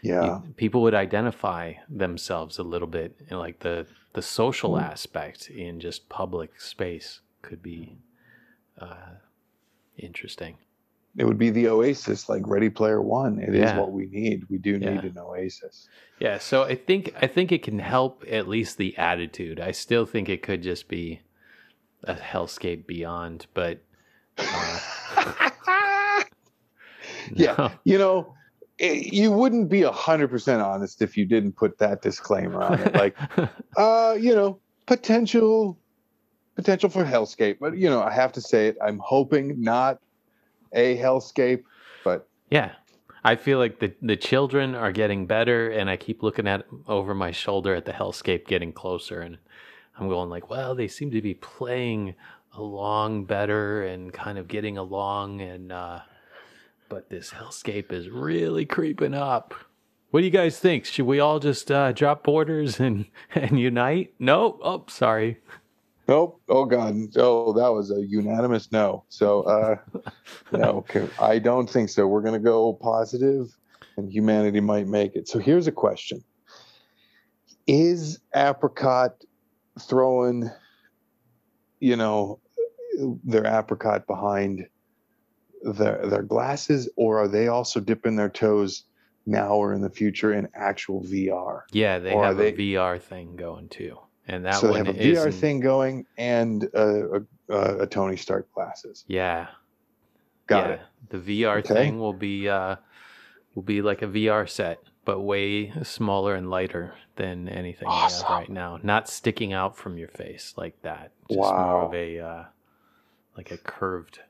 Speaker 2: Yeah.
Speaker 1: you- people would identify themselves a little bit in like the the social
Speaker 2: Mm.
Speaker 1: aspect in just public space could be uh, interesting.
Speaker 2: It would be the oasis, like Ready Player One. It is
Speaker 1: Yeah.
Speaker 2: what we need. We do need
Speaker 1: Yeah.
Speaker 2: an oasis.
Speaker 1: Yeah, so I think I think it can help at least the attitude. I still think it could just be a hellscape beyond, but uh,
Speaker 2: Yeah.
Speaker 1: no.
Speaker 2: You know, it, you wouldn't be a hundred percent honest if you didn't put that disclaimer on it. Like, uh, you know, potential, potential for hellscape. But you know, I have to say it. I'm hoping not a hellscape, but
Speaker 1: Yeah. I feel like the the children are getting better and I keep looking at over my shoulder at the hellscape getting closer and I'm going like, well, they seem to be playing along better and kind of getting along and uh but this hellscape is really creeping up. What do you guys think? Should we all just uh, drop borders and and unite? No. Oh, sorry.
Speaker 2: Nope. Oh God. Oh, that was a unanimous no. So, uh, no, okay. I don't think so. We're gonna go positive, and humanity might make it. So here's a question: Is Apricot throwing, you know, their apricot behind their their glasses, or are they also dipping their toes now or in the future in actual VR?
Speaker 1: Yeah, they
Speaker 2: Or
Speaker 1: have
Speaker 2: they-
Speaker 1: a VR thing going too. And that
Speaker 2: so they
Speaker 1: one
Speaker 2: have a VR
Speaker 1: isn't-
Speaker 2: thing going and a, a, a Tony Stark glasses.
Speaker 1: Yeah.
Speaker 2: Got
Speaker 1: yeah,
Speaker 2: it.
Speaker 1: The VR
Speaker 2: Okay.
Speaker 1: thing will be uh will be like a VR set but way smaller and lighter than anything
Speaker 2: Awesome.
Speaker 1: right now. Not sticking out from your face like that. Just more
Speaker 2: Wow.
Speaker 1: of a uh, like a curved.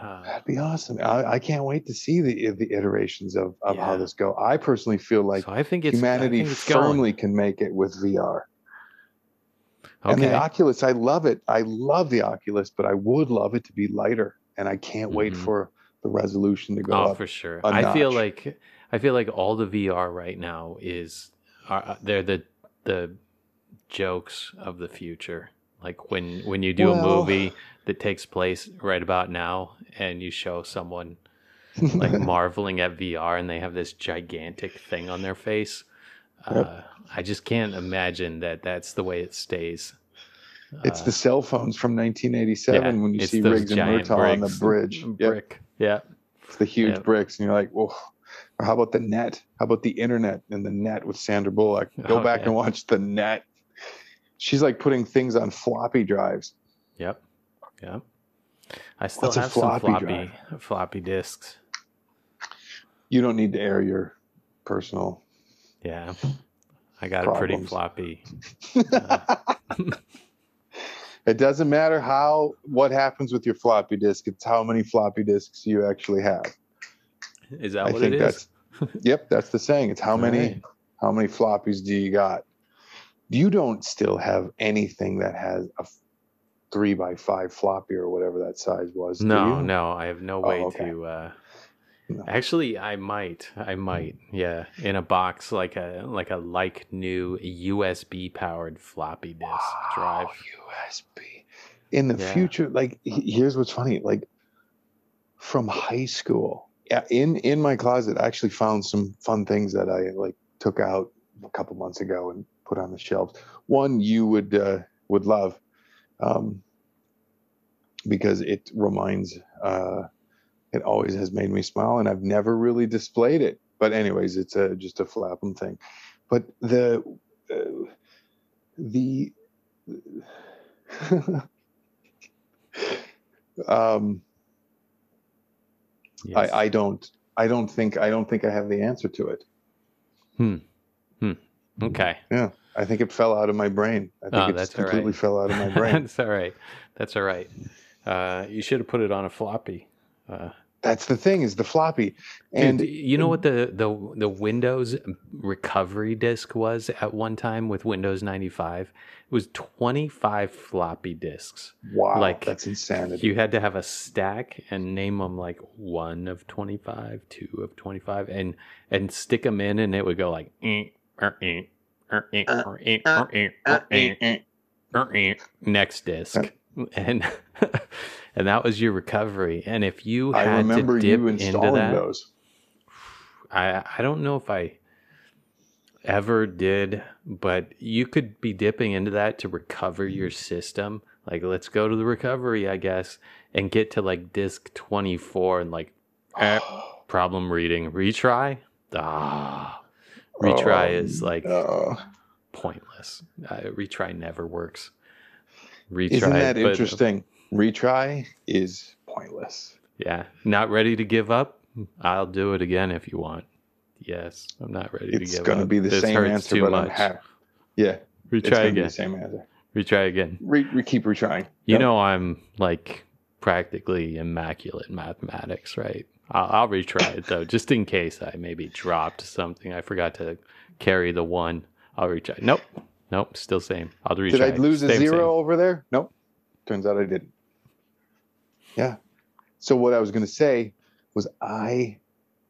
Speaker 1: Uh,
Speaker 2: That'd be awesome. I, I can't wait to see the the iterations of, of how this go. I personally feel like
Speaker 1: so I think it's I
Speaker 2: humanity
Speaker 1: think it's going.
Speaker 2: firmly can make it with VR. And the Oculus, I love it. I love the Oculus, but I would love it to be lighter. And I can't wait
Speaker 1: Mhm.
Speaker 2: for the resolution to go
Speaker 1: Oh,
Speaker 2: up.
Speaker 1: for sure. I feel like I feel like all the VR right now is are, they're the the jokes of the future. Like when when you do a movie that takes place right about now, and you show someone like marveling at VR, and they have this gigantic thing on their face.
Speaker 2: Yep.
Speaker 1: Uh, I just can't imagine that that's the way it stays.
Speaker 2: it's
Speaker 1: Uh,
Speaker 2: the cell phones from 1987
Speaker 1: yeah,
Speaker 2: when you see Riggs and Murtaugh on the bridge. Yep.
Speaker 1: Brick. Yeah.
Speaker 2: It's the huge
Speaker 1: Yep.
Speaker 2: bricks, and you're like, "Whoa!" Or how about the net? How about the internet and the net with Sandra Bullock? Go
Speaker 1: Oh,
Speaker 2: back
Speaker 1: yeah.
Speaker 2: and watch the net. She's like putting things on floppy drives.
Speaker 1: Yep. Yep. I still
Speaker 2: What's
Speaker 1: have some
Speaker 2: floppy
Speaker 1: floppy floppy disks.
Speaker 2: You don't need to air your personal.
Speaker 1: Yeah. I got a pretty
Speaker 2: Problems.
Speaker 1: floppy.
Speaker 2: it doesn't matter how what happens with your floppy disk. It's how many floppy disks you actually have.
Speaker 1: Is that
Speaker 2: I
Speaker 1: what
Speaker 2: think
Speaker 1: it is?
Speaker 2: that's yep. That's the saying. It's how
Speaker 1: All
Speaker 2: many
Speaker 1: right.
Speaker 2: how many floppies do you got? You don't still have anything that has a three by five floppy or whatever that size was.
Speaker 1: No, no, I have no
Speaker 2: Oh,
Speaker 1: way
Speaker 2: okay.
Speaker 1: to uh
Speaker 2: No.
Speaker 1: Actually, I might. I might. Yeah, in a box like a like a like new USB powered floppy disk drive.
Speaker 2: Wow, USB. In the
Speaker 1: Yeah.
Speaker 2: future, like here's what's funny, like from high school, yeah, in in my closet, I actually found some fun things that I like took out a couple months ago and put on the shelves. One you would uh, would love, um, because it reminds. Uh, it always has made me smile, and I've never really displayed it. But anyways, it's a just a flapham thing. But the uh, the um,
Speaker 1: Yes.
Speaker 2: I, I don't I don't think I don't think I have the answer to it. Hmm.
Speaker 1: Okay. Yeah.
Speaker 2: I think it fell out of my brain. I think
Speaker 1: Oh,
Speaker 2: it
Speaker 1: that's all right.
Speaker 2: completely fell out of my brain.
Speaker 1: That's all right. That's all right. Uh, you should have put it on a floppy. Uh,
Speaker 2: That's the thing is the floppy,
Speaker 1: and
Speaker 2: and
Speaker 1: you know what the, the the Windows recovery disk was at one time with Windows 95? It was 25 floppy disks.
Speaker 2: wow,
Speaker 1: like,
Speaker 2: that's insanity.
Speaker 1: You had to have a stack and name them like one of 25, two of 25, and and stick them in, and it would go like next disc, and and that was your recovery. And if you had
Speaker 2: I remember
Speaker 1: to dip
Speaker 2: you
Speaker 1: into that,
Speaker 2: those.
Speaker 1: I I don't know if I ever did, but you could be dipping into that to recover your system. Like, let's go to the recovery, I guess, and get to like disk 24 and like eh, problem reading. Retry? Ah. Retry
Speaker 2: Oh,
Speaker 1: is like
Speaker 2: no.
Speaker 1: pointless. Uh, retry never works. Retry,
Speaker 2: Isn't that
Speaker 1: but-
Speaker 2: interesting? Retry is pointless.
Speaker 1: Yeah. Not ready to give up? I'll do it again if you want. Yes. I'm not ready to
Speaker 2: It's
Speaker 1: give up.
Speaker 2: going to be the
Speaker 1: This
Speaker 2: same answer, but
Speaker 1: much.
Speaker 2: I'm happy. Yeah,
Speaker 1: Retry
Speaker 2: to
Speaker 1: again.
Speaker 2: the same answer.
Speaker 1: Retry again.
Speaker 2: Re, re, keep retrying.
Speaker 1: You know I'm like practically immaculate in mathematics, right? I'll, I'll retry it though, just in case I maybe dropped something. I forgot to carry the one. I'll retry. Nope, nope, still same. I'll.
Speaker 2: Did I lose a zero
Speaker 1: same.
Speaker 2: over there? Nope. Turns out I didn't. Yeah. So what I was going to say was I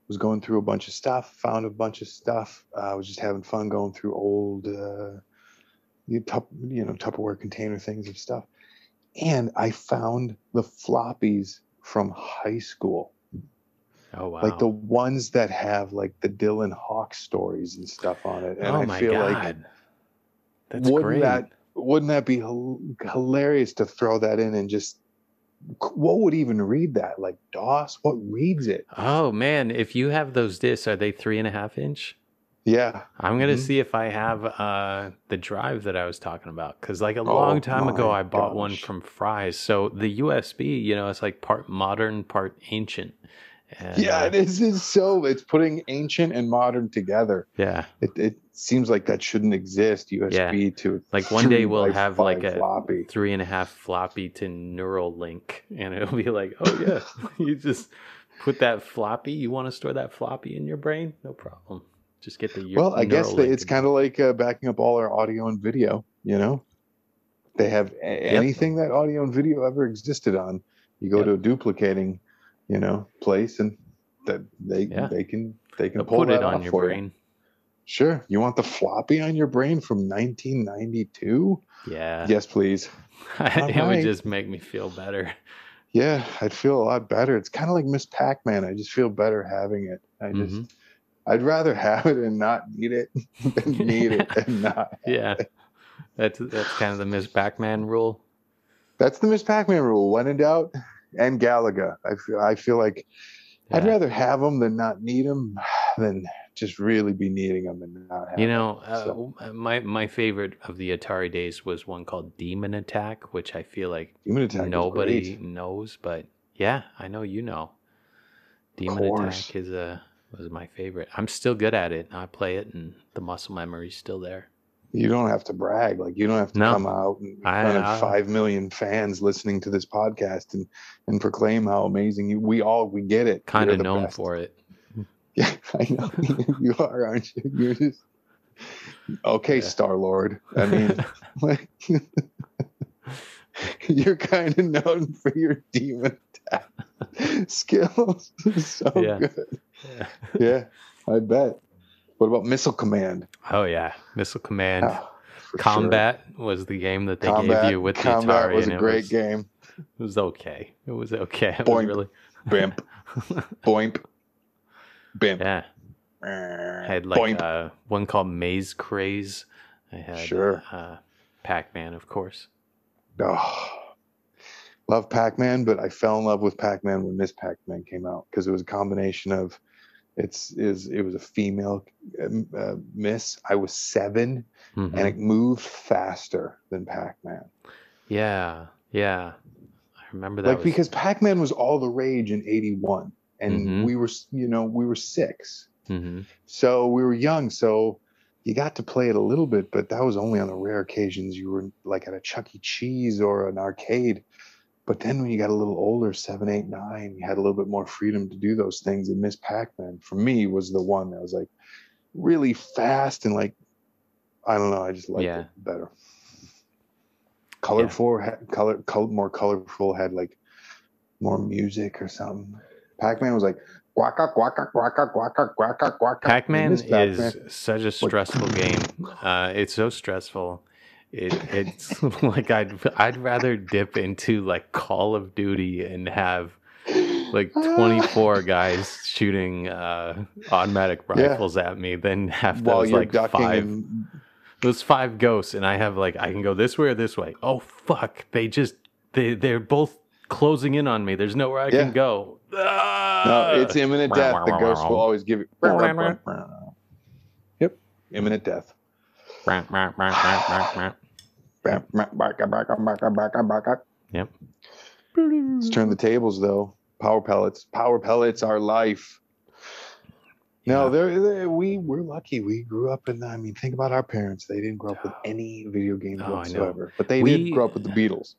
Speaker 2: was going through a bunch of stuff, found a bunch of stuff. Uh, I was just having fun going through old, uh, you, tup, you know, Tupperware container things and stuff, and I found the floppies from high school,
Speaker 1: Oh wow!
Speaker 2: like the ones that have like the Dylan Hawk stories and stuff on it. And
Speaker 1: oh
Speaker 2: I
Speaker 1: my
Speaker 2: feel
Speaker 1: god,
Speaker 2: like
Speaker 1: that's
Speaker 2: wouldn't
Speaker 1: great.
Speaker 2: that wouldn't that be hilarious to throw that in and just what would even read that like dos what reads it
Speaker 1: Oh man, if you have those discs, are they three and a half inch?
Speaker 2: yeah
Speaker 1: I'm gonna
Speaker 2: Mhm.
Speaker 1: see if I have uh, the drive that I was talking about because, like a long
Speaker 2: Oh
Speaker 1: time ago, I bought one from Fry's. So the USB, you know, it's like part modern, part ancient, And,
Speaker 2: Yeah,
Speaker 1: uh,
Speaker 2: it is. So it's putting ancient and modern together.
Speaker 1: yeah.
Speaker 2: It, it seems like that shouldn't exist. USB to
Speaker 1: Like one day we'll have like a
Speaker 2: floppy.
Speaker 1: three and a half floppy to Neuralink, and it'll be like, oh yeah, you just put that floppy. You want to store that floppy in your brain? No problem. Just get the.
Speaker 2: Well, I guess it's kind of like uh, backing up all our audio and video. You know, they have a- anything that audio and video ever existed on. You go
Speaker 1: Yep.
Speaker 2: to a duplicating, you know, place, and that they
Speaker 1: Yeah.
Speaker 2: they can they can
Speaker 1: They'll
Speaker 2: pull
Speaker 1: put it on your
Speaker 2: for you.
Speaker 1: brain.
Speaker 2: Sure, you want the floppy on your brain from 1992?
Speaker 1: Yeah,
Speaker 2: Yes, please.
Speaker 1: it would just make me feel better.
Speaker 2: Yeah, I'd feel a lot better. It's kind of like Miss Pac-Man. I just feel better having it. I just,
Speaker 1: Mhm.
Speaker 2: I'd rather have it and not need it than need it and not.
Speaker 1: Yeah, that's that's kind of the Miss Pac-Man rule.
Speaker 2: That's the Miss Pac-Man rule. When in doubt, and Galaga. I feel, I feel like I'd rather have them than not need them, than just really be needing them and not have
Speaker 1: You know, uh,
Speaker 2: So-
Speaker 1: my my favorite of the Atari days was one called Demon Attack, which I feel like
Speaker 2: Demon Attack.
Speaker 1: nobody knows, but yeah, I know you know. Demon. Attack is a was my favorite. I'm still good at it. I play it, and the muscle memory's still there.
Speaker 2: You don't have to brag. Like you don't have to
Speaker 1: No.
Speaker 2: come out and
Speaker 1: I-
Speaker 2: front of five million fans listening to this podcast and and proclaim how amazing you. We all we get it.
Speaker 1: Kind of known
Speaker 2: best.
Speaker 1: for it.
Speaker 2: Yeah, I know you are, aren't you? You're just okay,
Speaker 1: Yeah.
Speaker 2: Star Lord. I mean, like, you're kind of known for your demon attack skills. so
Speaker 1: Yeah.
Speaker 2: good.
Speaker 1: Yeah.
Speaker 2: Yeah, I bet. What about Missile Command?
Speaker 1: Oh yeah, Missile Command.
Speaker 2: For sure.
Speaker 1: Combat was the game that they
Speaker 2: Combat,
Speaker 1: gave you with the
Speaker 2: Combat
Speaker 1: Atari,
Speaker 2: was a great
Speaker 1: was,
Speaker 2: game.
Speaker 1: It was okay. It was okay. It was really
Speaker 2: Bimp, boimp, bimp.
Speaker 1: yeah. I had like uh, one called Maze Craze. I had
Speaker 2: Sure.
Speaker 1: uh, Pac Man, of course.
Speaker 2: Oh, love Pac-Man, but I fell in love with Pac-Man when Miss Pac-Man came out because it was a combination of it's is it was a female um, uh, Miss. I was 7
Speaker 1: Mhm.
Speaker 2: and it moved faster than Pac-Man.
Speaker 1: yeah, yeah. I remember that.
Speaker 2: Like
Speaker 1: was-
Speaker 2: because Pac-Man was all the rage in '81, and
Speaker 1: Mhm.
Speaker 2: we were you know we were six,
Speaker 1: Mhm.
Speaker 2: so we were young, so. You got to play it a little bit, but that was only on the rare occasions you were like at a Chuck E. Cheese or an arcade. But then when you got a little older, seven, eight, nine, you had a little bit more freedom to do those things. And Miss Pac-Man, for me, was the one that was like really fast and like I don't know, I just liked
Speaker 1: Yeah.
Speaker 2: it better. Colorful, had, color, color, more colorful, had like more music or something. Pac-Man was like guaca guaca guaca guaca guaca guaca.
Speaker 1: Pac Man
Speaker 2: Miss Pac-Man-
Speaker 1: is such a stressful game. Uh, it's so stressful. It, it's like I'd I'd rather dip into like Call of Duty and have like 24 guys shooting uh, automatic
Speaker 2: Yeah.
Speaker 1: rifles at me than have those like five
Speaker 2: and
Speaker 1: those five ghosts and I have like I can go this way or this way. Oh fuck! They just they they're both closing in on me. There's nowhere I
Speaker 2: Yeah.
Speaker 1: can go.
Speaker 2: No,
Speaker 1: Ah!
Speaker 2: it's imminent death. The ghost will always give you. Yep, imminent death.
Speaker 1: Yep.
Speaker 2: Let's turn the tables, though. Power pellets. Power pellets are life. No, they're, they're we we're lucky. We grew up in. I mean, think about our parents. They didn't grow up with any video games
Speaker 1: Oh,
Speaker 2: whatsoever, but they
Speaker 1: We-
Speaker 2: did grow up with the Beatles.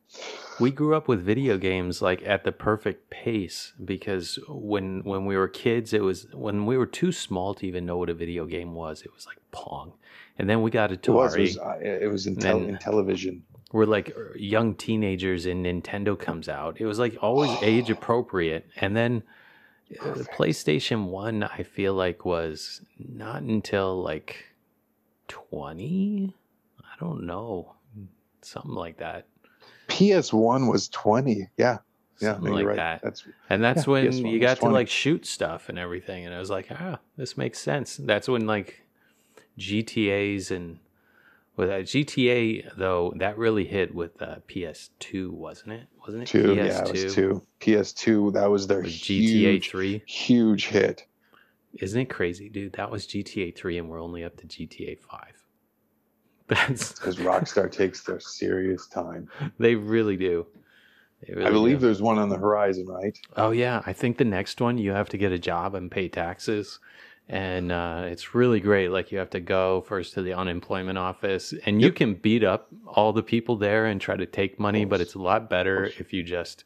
Speaker 1: we grew up with video games like at the perfect pace because when when we were kids it was when we were too small to even know what a video game was it was like pong and then we got
Speaker 2: It was. It
Speaker 1: atari
Speaker 2: was, uh, it was in, tel- in television.
Speaker 1: we're like er, young teenagers and nintendo comes out it was like always age appropriate and then uh, playstation 1 i feel like was not until like 20 i don't know something like that
Speaker 2: PS One was twenty. Yeah, yeah,
Speaker 1: something like
Speaker 2: right.
Speaker 1: that
Speaker 2: That's
Speaker 1: And that's
Speaker 2: Yeah,
Speaker 1: when
Speaker 2: PS1
Speaker 1: you got to like shoot stuff and everything. And I was like, ah, this makes sense. That's when like GTAs and with uh, GTA though, that really hit with uh, PS2, wasn't it? Wasn't it?
Speaker 2: two. Yeah, it was two. PS Two. That was their
Speaker 1: Was GTA
Speaker 2: huge,
Speaker 1: 3.
Speaker 2: huge hit.
Speaker 1: Isn't it crazy, dude? That was GTA 3 and we're only up to GTA 5. That's
Speaker 2: because Rockstar takes their serious time.
Speaker 1: they really do. They really
Speaker 2: I believe
Speaker 1: do.
Speaker 2: there's one on the horizon, right?
Speaker 1: Oh yeah, I think the next one you have to get a job and pay taxes, and uh, it's really great. Like you have to go first to the unemployment office, and you
Speaker 2: Yep.
Speaker 1: can beat up all the people there and try to take money, but it's a lot better if you just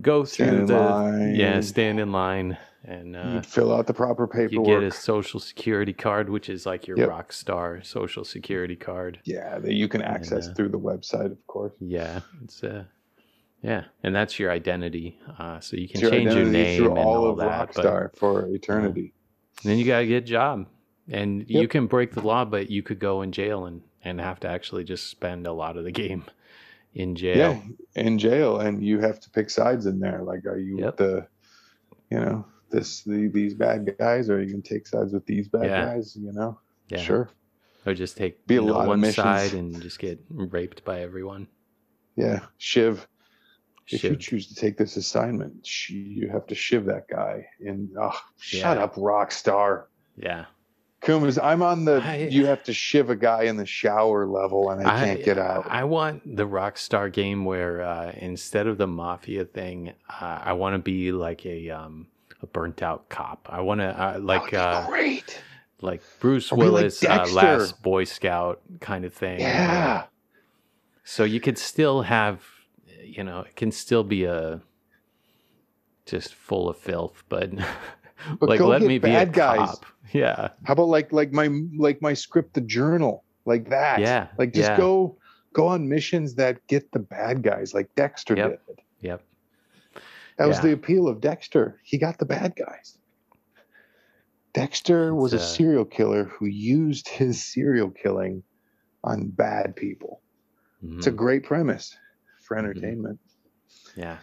Speaker 1: go
Speaker 2: Stand
Speaker 1: through the
Speaker 2: line.
Speaker 1: yeah, stand in line, and uh,
Speaker 2: fill out the proper paperwork.
Speaker 1: you get a social security card, which is like your
Speaker 2: Yep.
Speaker 1: rock star social security card.
Speaker 2: yeah, that you can access
Speaker 1: uh,
Speaker 2: through the website, of course.
Speaker 1: Yeah, it's uh yeah, and that's your identity. Uh, so you can
Speaker 2: It's
Speaker 1: change your
Speaker 2: identity
Speaker 1: name
Speaker 2: through
Speaker 1: and
Speaker 2: all
Speaker 1: all
Speaker 2: of
Speaker 1: that, but
Speaker 2: for eternity.
Speaker 1: Then you gotta get a job, and you can break the law, but you could go in jail and and have to actually just spend a lot of the game in jail.
Speaker 2: Yeah, in jail, and you have to pick sides in there. Like, are you
Speaker 1: Yep.
Speaker 2: the, you know, this the, these bad guys, or are you gonna take sides with these bad
Speaker 1: Yeah.
Speaker 2: guys? You know,
Speaker 1: Yeah.
Speaker 2: sure,
Speaker 1: Or just take
Speaker 2: Be a
Speaker 1: know,
Speaker 2: lot
Speaker 1: one side and just get raped by everyone.
Speaker 2: yeah. Shiv, if you choose to take this assignment, you have to shiv that guy. And oh, shut
Speaker 1: Yeah.
Speaker 2: up, Rockstar.
Speaker 1: Yeah.
Speaker 2: Kumas, I'm on the
Speaker 1: I-
Speaker 2: you have to shiv a guy in the shower level, and I can't get out.
Speaker 1: I want the rock star game where uh, instead of the mafia thing, uh, I want to be like a um, a burnt out cop. I want to uh, like uh,
Speaker 2: great.
Speaker 1: like Bruce
Speaker 2: Or be like
Speaker 1: Willis, uh, last Boy Scout kind of thing.
Speaker 2: Yeah.
Speaker 1: So you could still have, you know, it can still be a just full of filth, but,
Speaker 2: But
Speaker 1: like let me be a
Speaker 2: bad guys.
Speaker 1: cop. Yeah,
Speaker 2: How about like like my like my script, the journal, like that?
Speaker 1: Yeah,
Speaker 2: Like just
Speaker 1: yeah.
Speaker 2: go go on missions that get the bad guys, like Dexter
Speaker 1: Yep.
Speaker 2: did.
Speaker 1: yep,
Speaker 2: That was the appeal of Dexter. He got the bad guys. Dexter was a
Speaker 1: uh,
Speaker 2: serial killer who used his serial killing on bad people. It's a
Speaker 1: Mhm.
Speaker 2: great premise for
Speaker 1: Mm-hmm.
Speaker 2: entertainment.
Speaker 1: yeah.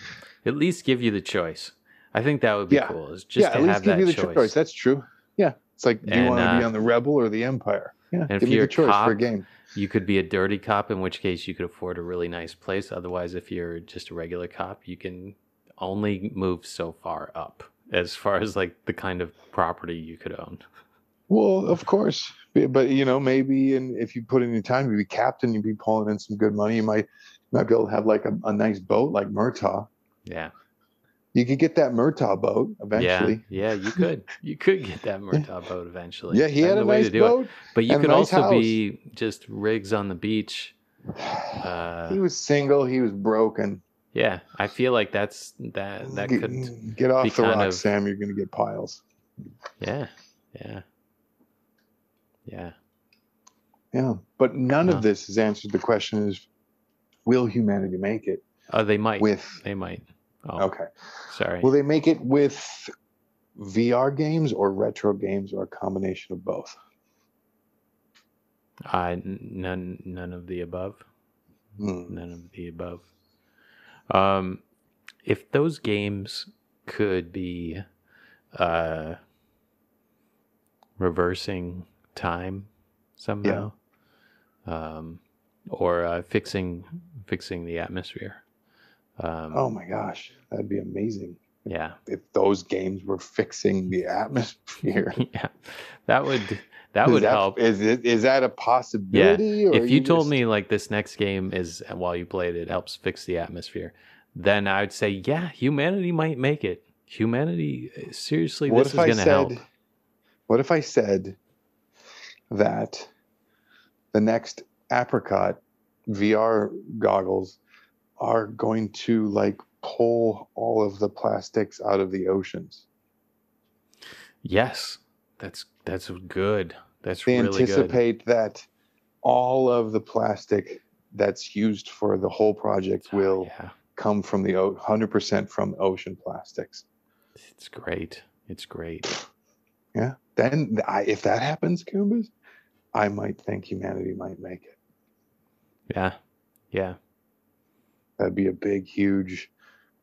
Speaker 1: At least give you the choice. I think that would be
Speaker 2: Yeah.
Speaker 1: cool. Is just
Speaker 2: yeah,
Speaker 1: to
Speaker 2: at least
Speaker 1: have
Speaker 2: give
Speaker 1: that
Speaker 2: you the
Speaker 1: choice.
Speaker 2: choice. That's true. Yeah. It's like, do you want to be
Speaker 1: uh,
Speaker 2: on the Rebel or the Empire? Yeah.
Speaker 1: and
Speaker 2: Give me
Speaker 1: you're
Speaker 2: the
Speaker 1: a
Speaker 2: choice for a game.
Speaker 1: You could be a dirty cop, in which case you could afford a really nice place. Otherwise, if you're just a regular cop, you can only move so far up as far as like the kind of property you could own.
Speaker 2: Well, of course, but you know, maybe in, if you put in your time, you'd be captain, you'd be pulling in some good money. You might might be able to have like a, a nice boat like Murtaugh.
Speaker 1: Yeah.
Speaker 2: You could get that Murtaugh boat eventually.
Speaker 1: Yeah, yeah, you could. You could get that Murtaugh boat eventually.
Speaker 2: Yeah, he
Speaker 1: That's
Speaker 2: had a
Speaker 1: way
Speaker 2: nice
Speaker 1: to do it.
Speaker 2: boat.
Speaker 1: But you could
Speaker 2: nice
Speaker 1: also be just Riggs on the beach. Uh,
Speaker 2: he was single. He was broken.
Speaker 1: yeah, I feel like that's that that
Speaker 2: get,
Speaker 1: could.
Speaker 2: get off the rock,
Speaker 1: of-
Speaker 2: Sam. You're going to get piles.
Speaker 1: Yeah, yeah, yeah.
Speaker 2: Yeah, but none of this has answered the question: Is will humanity make it
Speaker 1: Oh, they might.
Speaker 2: with?
Speaker 1: They might. Oh,
Speaker 2: Okay,
Speaker 1: sorry.
Speaker 2: will they make it with VR games or retro games or a combination of both?
Speaker 1: Uh, none, none of the above.
Speaker 2: Hmm.
Speaker 1: None of the above. Um, if those games could be uh, reversing time somehow, um, or uh, fixing fixing the atmosphere. Um,
Speaker 2: Oh my gosh, that'd be amazing
Speaker 1: yeah,
Speaker 2: if those games were fixing the atmosphere.
Speaker 1: yeah, that would that
Speaker 2: Is
Speaker 1: would help.
Speaker 2: Is it is that a possibility? or
Speaker 1: if you told
Speaker 2: just-
Speaker 1: me like this next game is while you played it helps fix the atmosphere then i would say yeah humanity might make it humanity seriously
Speaker 2: what
Speaker 1: this
Speaker 2: if
Speaker 1: is going to help
Speaker 2: what if I said that the next apricot VR goggles are going to like pull all of the plastics out of the oceans?
Speaker 1: yes that's that's good that's
Speaker 2: They
Speaker 1: really good
Speaker 2: anticipate that all of the plastic that's used for the whole project will
Speaker 1: yeah
Speaker 2: come from the 100% from ocean plastics.
Speaker 1: it's great it's great
Speaker 2: Yeah. Then I, if that happens, Kumbas, I might think humanity might make it.
Speaker 1: Yeah yeah
Speaker 2: That'd be a big, huge.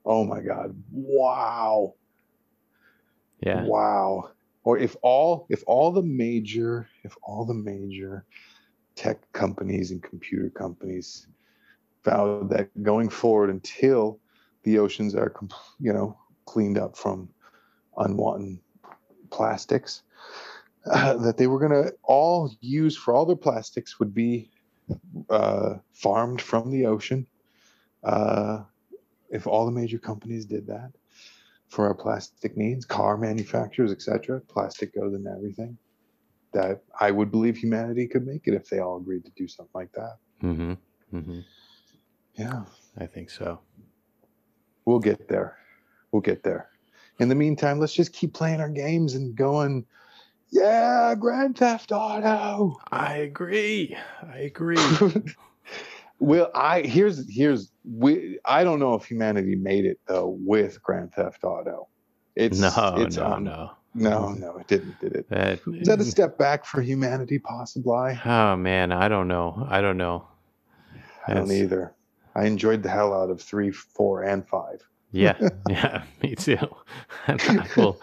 Speaker 2: Oh my God! Wow!
Speaker 1: yeah
Speaker 2: Wow! Or if all if all the major if all the major tech companies and computer companies vowed that going forward until the oceans are you know cleaned up from unwanted plastics uh, that they were going to all use for all their plastics would be uh, farmed from the ocean uh, if all the major companies did that for our plastic needs, car manufacturers, etc., plastic goes in everything. That I would believe humanity could make it if they all agreed to do something like that.
Speaker 1: Mm-hmm. Mm-hmm.
Speaker 2: Yeah,
Speaker 1: I think so.
Speaker 2: we'll get there. We'll get there. In the meantime, let's just keep playing our games and going. Yeah, Grand Theft Auto.
Speaker 1: I agree. I agree.
Speaker 2: well, I here's here's we. I don't know if humanity made it though with Grand Theft Auto. It's
Speaker 1: no,
Speaker 2: it's
Speaker 1: no,
Speaker 2: on-
Speaker 1: no.
Speaker 2: no, no, it didn't. Did it?
Speaker 1: That,
Speaker 2: Is that a step back for humanity? Possibly.
Speaker 1: oh man, I don't know. I don't know.
Speaker 2: I don't either. I enjoyed the hell out of three, four, and five.
Speaker 1: Yeah, yeah, me too. I will,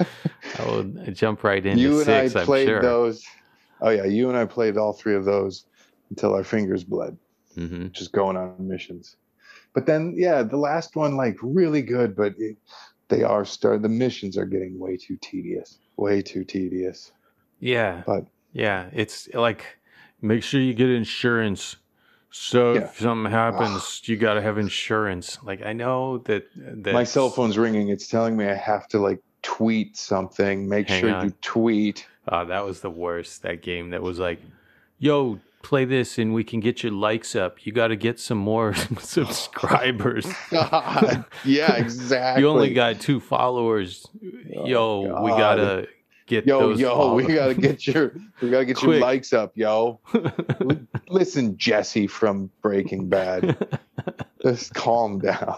Speaker 1: I will jump right into
Speaker 2: you and
Speaker 1: six.
Speaker 2: I
Speaker 1: I'm
Speaker 2: played
Speaker 1: sure.
Speaker 2: those. Oh yeah, you and I played all three of those until our fingers bled,
Speaker 1: hmm
Speaker 2: just going on missions. But then, yeah, the last one like really good, but it, they are start. The missions are getting way too tedious, way too tedious.
Speaker 1: Yeah,
Speaker 2: But
Speaker 1: yeah. It's like make sure you get insurance. So
Speaker 2: Yeah.
Speaker 1: if something happens, ah. you got to have insurance. Like I know that that
Speaker 2: my cell phone's ringing. It's telling me I have to like tweet something. Make
Speaker 1: Hang
Speaker 2: sure
Speaker 1: on.
Speaker 2: you tweet.
Speaker 1: Oh, that was the worst. That game that was like, yo, play this and we can get your likes up. You got to get some more subscribers.
Speaker 2: yeah, exactly.
Speaker 1: You only got two followers.
Speaker 2: Oh,
Speaker 1: yo, we gotta get
Speaker 2: yo
Speaker 1: those.
Speaker 2: yo. We gotta get your we gotta get your likes up, yo. Listen, Jesse from Breaking Bad. Just calm down.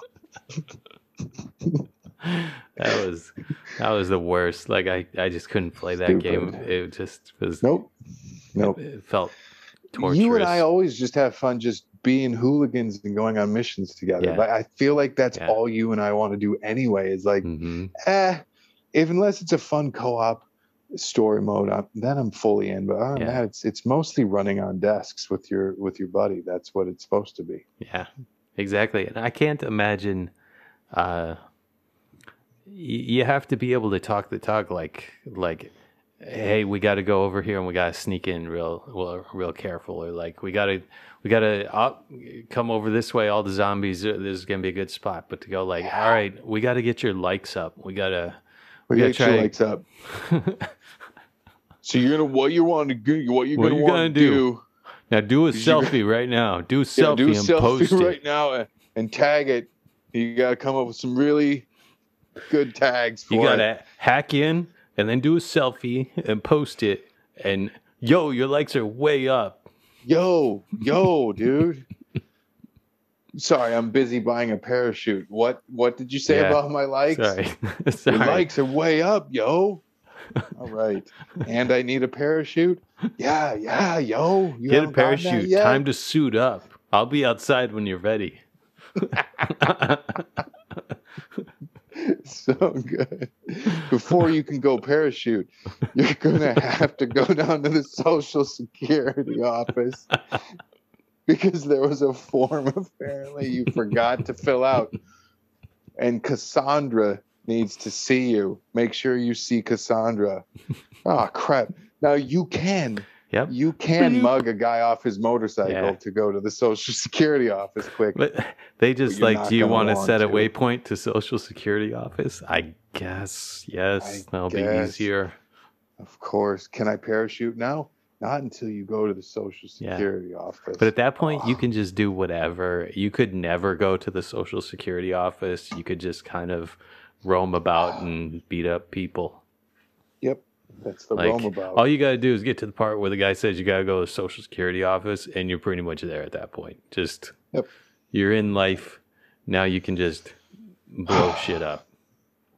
Speaker 1: that was that was the worst. Like I, I just couldn't play that game. It just was.
Speaker 2: Nope. Nope.
Speaker 1: It felt torturous.
Speaker 2: You and I always just have fun just being hooligans and going on missions together.
Speaker 1: Yeah.
Speaker 2: But I feel like that's
Speaker 1: Yeah.
Speaker 2: all you and I want to do anyway. Is like,
Speaker 1: Mhm.
Speaker 2: eh, if unless it's a fun co-op story mode, then I'm fully in. But other than
Speaker 1: Yeah.
Speaker 2: that, it's it's mostly running on desks with your with your buddy. That's what it's supposed to be.
Speaker 1: Yeah, exactly. And I can't imagine. Uh, y- you have to be able to talk the talk, like like, hey, we got to go over here and we got to sneak in real well, real careful, or like we got to we got to uh, come over this way. All the zombies, uh, this is gonna be a good spot. But to go like, all right, we got to get your likes up. We gotta.
Speaker 2: We
Speaker 1: We
Speaker 2: got your
Speaker 1: try-
Speaker 2: likes up. So you're gonna what you want to do? What you're
Speaker 1: What
Speaker 2: gonna
Speaker 1: you gonna do?
Speaker 2: do?
Speaker 1: now do a selfie right now. Do a
Speaker 2: Yeah,
Speaker 1: selfie
Speaker 2: do a
Speaker 1: and
Speaker 2: selfie
Speaker 1: post
Speaker 2: right
Speaker 1: it.
Speaker 2: now and, and tag it. You got to come up with some really good tags for
Speaker 1: You
Speaker 2: it.
Speaker 1: gotta hack in and then do a selfie and post it. And yo, your likes are way up.
Speaker 2: Yo, yo, dude. Sorry, I'm busy buying a parachute. What what did you say
Speaker 1: Yeah.
Speaker 2: about my likes?
Speaker 1: Sorry, Sorry.
Speaker 2: Your likes are way up, yo. All right. And I need a parachute? Yeah, yeah, yo. You
Speaker 1: Get a
Speaker 2: haven't gotten that
Speaker 1: parachute. Time to suit up. I'll be outside when you're ready.
Speaker 2: so good. Before you can go parachute, you're gonna have to go down to the social security office because there was a form apparently you forgot to fill out. And Cassandra needs to see you. Make sure you see Cassandra. Oh crap. Now you can
Speaker 1: Yep.
Speaker 2: you can mug a guy off his motorcycle
Speaker 1: Yeah.
Speaker 2: to go to the social security office quick.
Speaker 1: But they just
Speaker 2: you're
Speaker 1: like, do you want to set a waypoint to Social Security office? I guess yes.
Speaker 2: I
Speaker 1: That'll be easier.
Speaker 2: Of course. Can I parachute now? Not until you go to the social
Speaker 1: Yeah.
Speaker 2: security office.
Speaker 1: But at that point, you
Speaker 2: Oh.
Speaker 1: can just do whatever. You could never go to the Social Security office. You could just kind of roam about and beat up people.
Speaker 2: yep, that's the
Speaker 1: Like,
Speaker 2: roam about.
Speaker 1: All you got to do is get to the part where the guy says you got to go to the Social Security office, and you're pretty much there at that point. Just
Speaker 2: Yep.
Speaker 1: you're in life. Now you can just blow shit up.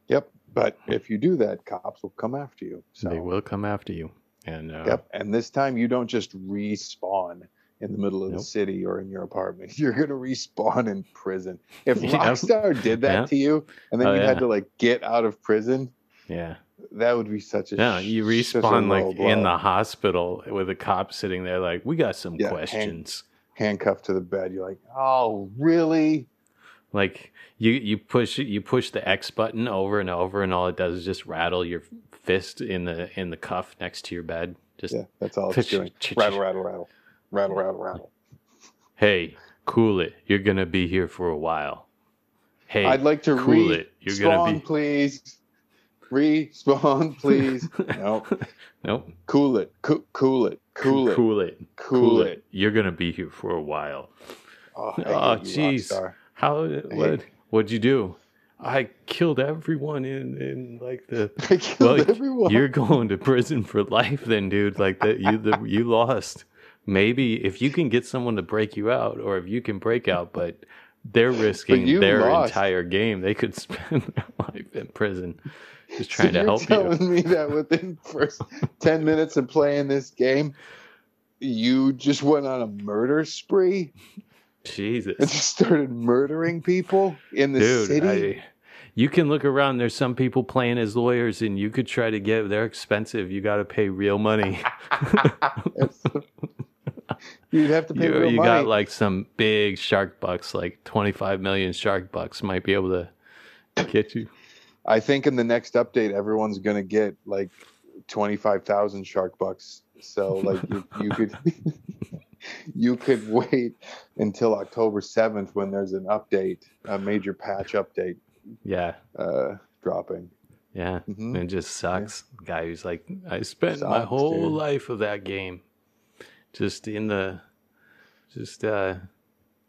Speaker 2: Yep. But if you do that, cops will come after you. So
Speaker 1: They will come after you. And uh,
Speaker 2: Yep. And this time you don't just respawn in the middle of
Speaker 1: Nope.
Speaker 2: the city or in your apartment. You're gonna respawn in prison. If. Rockstar did that
Speaker 1: Yeah.
Speaker 2: to you and then
Speaker 1: Oh,
Speaker 2: you
Speaker 1: yeah.
Speaker 2: had to like get out of prison,
Speaker 1: yeah,
Speaker 2: that would be such a
Speaker 1: yeah. You respawn like in the hospital with a cop sitting there, like we got some questions.
Speaker 2: handcuffed to the bed. You're like, oh really?
Speaker 1: Like you you push you push the X button over and over, and all it does is just rattle your fist in the in the cuff next to your bed. Just
Speaker 2: Yeah, that's all it's doing. Rattle, rattle, rattle, rattle, rattle, rattle.
Speaker 1: hey, cool it. You're gonna be here for a while. Hey,
Speaker 2: I'd like to
Speaker 1: cool
Speaker 2: re
Speaker 1: it. You're gonna be
Speaker 2: please. Respawn, please. nope.
Speaker 1: nope.
Speaker 2: cool it, Co- cool it, cool it,
Speaker 1: Cool it.
Speaker 2: cool it.
Speaker 1: You're gonna be here for a while.
Speaker 2: Oh,
Speaker 1: Oh, jeez. How? What? What'd you do? I killed everyone in in like the.
Speaker 2: I killed
Speaker 1: Well,
Speaker 2: everyone.
Speaker 1: You're going to prison for life, then, dude. Like that, you the, you lost. Maybe if you can get someone to break you out, or if you can break out, but they're risking their
Speaker 2: lost.
Speaker 1: entire game. They could spend their life in prison, just
Speaker 2: So
Speaker 1: trying to
Speaker 2: you're
Speaker 1: help you.
Speaker 2: telling me that within first 10 minutes of playing this game, you just went on a murder spree
Speaker 1: Jesus, and
Speaker 2: just started murdering people in the
Speaker 1: dude.
Speaker 2: city?
Speaker 1: I, you can look around. There's some people playing as lawyers, and you could try to get. They're expensive. You got to pay real money.
Speaker 2: You'd have to pay
Speaker 1: you, you
Speaker 2: money.
Speaker 1: got like some big shark bucks, like 25 million shark bucks might be able to get you.
Speaker 2: I think in the next update, everyone's going to get like 25,000 shark bucks. So like you, you could you could wait until October 7th when there's an update, a major patch update
Speaker 1: Yeah.
Speaker 2: uh, dropping.
Speaker 1: Yeah.
Speaker 2: Mhm.
Speaker 1: It just sucks. Guy who's like, I spent my whole
Speaker 2: dude.
Speaker 1: life of that game just in the, just uh,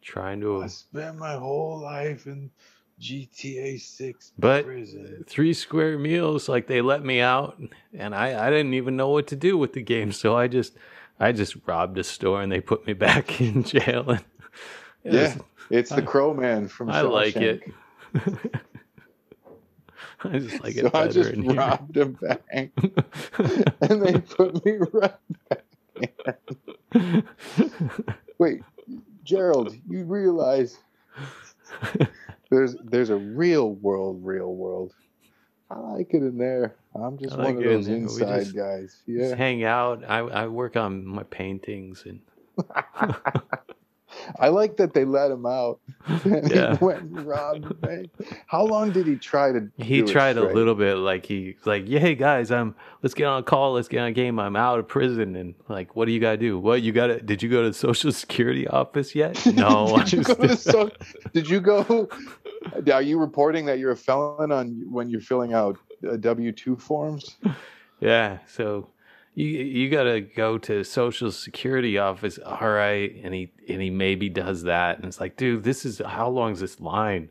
Speaker 1: trying to.
Speaker 2: I spent my whole life in GTA 6
Speaker 1: But
Speaker 2: prison.
Speaker 1: three square meals, like they let me out, and I, I didn't even know what to do with the game. So I just, I just robbed a store and they put me back in jail. And it
Speaker 2: Yeah,
Speaker 1: was-
Speaker 2: it's the Crow Man from
Speaker 1: I like it. I just like it
Speaker 2: so I
Speaker 1: better
Speaker 2: just
Speaker 1: in here.
Speaker 2: robbed a bank and they put me right Wait, Gerald, you realize there's there's a real world, real world. I like it in there. I'm just
Speaker 1: I
Speaker 2: one of
Speaker 1: in
Speaker 2: those.
Speaker 1: We
Speaker 2: inside
Speaker 1: just-
Speaker 2: guys.
Speaker 1: Just
Speaker 2: Yeah.
Speaker 1: hang out. I, I work on my paintings and
Speaker 2: I like that they let him out.
Speaker 1: Yeah.
Speaker 2: He went and robbed. How long did he try to
Speaker 1: he tried a little bit like he like, yeah, hey guys, I'm let's get on a call, let's get on a game. I'm out of prison and like, what do you gotta do? What you gotta did you go to the social security office yet? No.
Speaker 2: Did you go to so, Did you go? Are you reporting that you're a felon on when you're filling out uh, W two forms?
Speaker 1: Yeah, so you you gotta go to social security office. All right, and he and he maybe does that, and it's like, dude, this is how long is this line?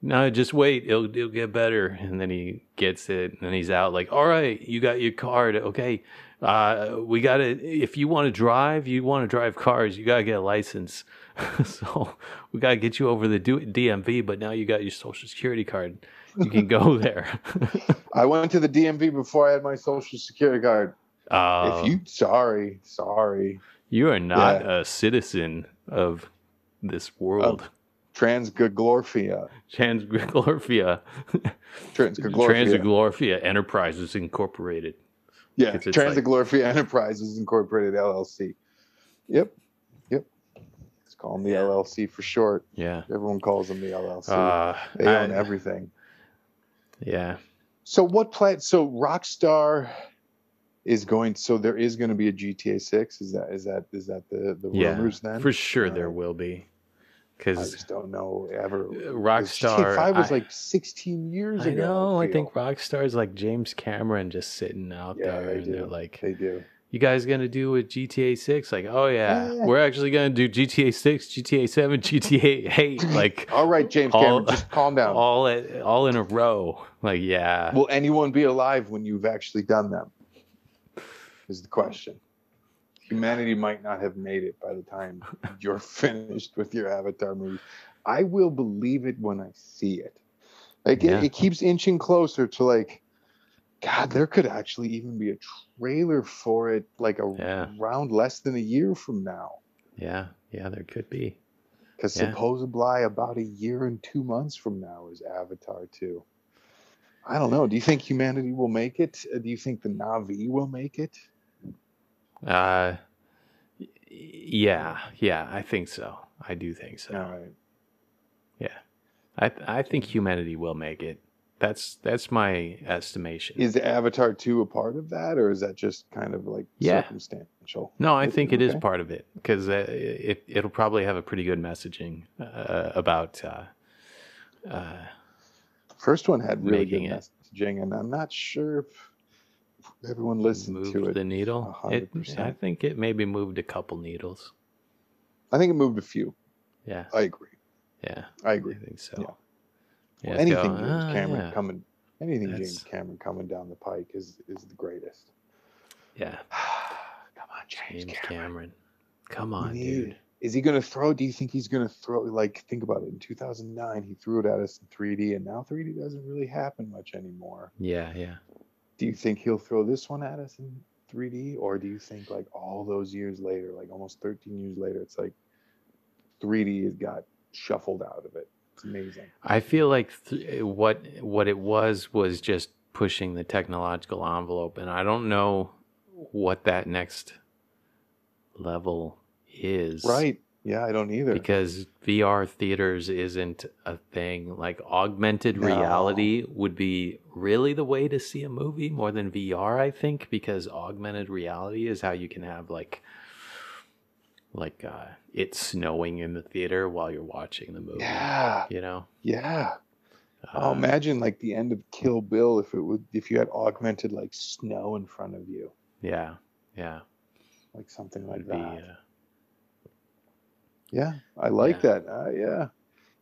Speaker 1: No, just wait, it'll it'll get better. And then he gets it, and then he's out. Like, all right, you got your card. Okay, uh, we got to. If you want to drive, you want to drive cars, you gotta get a license. so we gotta get you over the do- DMV. But now you got your social security card. You can go there.
Speaker 2: I went to the DMV before I had my social security card.
Speaker 1: Uh,
Speaker 2: if you sorry, sorry.
Speaker 1: You are not a citizen of this world.
Speaker 2: Transglorfia.
Speaker 1: Transglorfia.
Speaker 2: Transglorfia.
Speaker 1: Transglorfia Enterprises Incorporated.
Speaker 2: yeah,
Speaker 1: it's like-
Speaker 2: Enterprises Incorporated LLC. Yep. Yep. Let's call them the
Speaker 1: Yeah.
Speaker 2: LLC for short.
Speaker 1: Yeah.
Speaker 2: Everyone calls them the LLC.
Speaker 1: Uh,
Speaker 2: they own
Speaker 1: I-
Speaker 2: everything.
Speaker 1: Yeah.
Speaker 2: So what plan? So Rockstar is going. So there is going to be a GTA Six. Is that is that is that the the
Speaker 1: Yeah.
Speaker 2: rumors then?
Speaker 1: For sure there
Speaker 2: uh,
Speaker 1: will be. because I
Speaker 2: just don't know ever.
Speaker 1: Uh, Rockstar.
Speaker 2: GTA Five was
Speaker 1: I-
Speaker 2: like 16 years
Speaker 1: I
Speaker 2: ago.
Speaker 1: know. I,
Speaker 2: feel.
Speaker 1: think Rockstar is like James Cameron just sitting out
Speaker 2: Yeah,
Speaker 1: there.
Speaker 2: they
Speaker 1: and
Speaker 2: do.
Speaker 1: they're like,
Speaker 2: they do.
Speaker 1: you guys going to do with GTA 6? Like, oh, yeah.
Speaker 2: Yeah.
Speaker 1: We're actually going to do GTA 6, GTA 7, GTA 8. Like,
Speaker 2: All right, James
Speaker 1: All-
Speaker 2: Cameron, just calm down.
Speaker 1: all at, all in a row. Like, yeah.
Speaker 2: Will anyone be alive when you've actually done them? Is the question. Humanity might not have made it by the time you're finished with your Avatar movie. I will believe it when I see it. Like
Speaker 1: Yeah.
Speaker 2: it, it keeps inching closer to like, God, there could actually even be a trailer for it, like a
Speaker 1: Yeah.
Speaker 2: around less than a year from now.
Speaker 1: Yeah. Yeah, there could be.
Speaker 2: Because
Speaker 1: Yeah.
Speaker 2: supposedly about a year and two months from now is Avatar 2. I don't know. Do you think humanity will make it? Uh, Do you think the Na'vi will make it?
Speaker 1: Uh, yeah. Yeah, I think so. I do think so.
Speaker 2: All right.
Speaker 1: Yeah, I I think humanity will make it. That's that's my estimation.
Speaker 2: Is Avatar 2 a part of that, or is that just kind of like
Speaker 1: Yeah.
Speaker 2: circumstantial?
Speaker 1: no, I
Speaker 2: Is-
Speaker 1: think it is
Speaker 2: okay.
Speaker 1: part of it because uh, it it'll probably have a pretty good messaging uh, about uh, uh,
Speaker 2: First one had really good
Speaker 1: it.
Speaker 2: messaging, and I'm not sure if everyone listened
Speaker 1: move
Speaker 2: to it.
Speaker 1: the needle.
Speaker 2: hundred percent.
Speaker 1: I think it maybe moved a couple needles.
Speaker 2: I think it moved a few.
Speaker 1: Yeah,
Speaker 2: I agree.
Speaker 1: yeah,
Speaker 2: I agree.
Speaker 1: I think so.
Speaker 2: Yeah.
Speaker 1: Yeah,
Speaker 2: Well, anything
Speaker 1: go,
Speaker 2: James
Speaker 1: "Ah,
Speaker 2: Cameron
Speaker 1: yeah.
Speaker 2: coming, anything
Speaker 1: That's-
Speaker 2: James Cameron coming down the pike is is the greatest.
Speaker 1: Yeah,
Speaker 2: Come on,
Speaker 1: James
Speaker 2: James,
Speaker 1: Cameron.
Speaker 2: Cameron.
Speaker 1: Come on, dude.
Speaker 2: Is he going to throw? Do you think he's going to throw? Like, think about it. In 2009, he threw it at us in 3D, and now 3D doesn't really happen much anymore.
Speaker 1: Yeah, yeah.
Speaker 2: Do you think he'll throw this one at us in 3D, or do you think like all those years later, like almost 13 years later, it's like 3D has got shuffled out of it? It's amazing.
Speaker 1: I feel like th- what what it was was just pushing the technological envelope, and I don't know what that next level is.
Speaker 2: Right? Yeah, I don't either.
Speaker 1: Because VR theaters isn't a thing. Like augmented
Speaker 2: No.
Speaker 1: reality would be really the way to see a movie more than VR, I think, because augmented reality is how you can have like like uh it snowing in the theater while you're watching the movie.
Speaker 2: yeah,
Speaker 1: You know?
Speaker 2: yeah. oh,
Speaker 1: Uh,
Speaker 2: imagine like the end of Kill Bill if it would if you had augmented like snow in front of you,
Speaker 1: Yeah, yeah.
Speaker 2: like something like
Speaker 1: Would be,
Speaker 2: that.
Speaker 1: uh,
Speaker 2: Yeah, I like
Speaker 1: Yeah.
Speaker 2: that. Uh, yeah,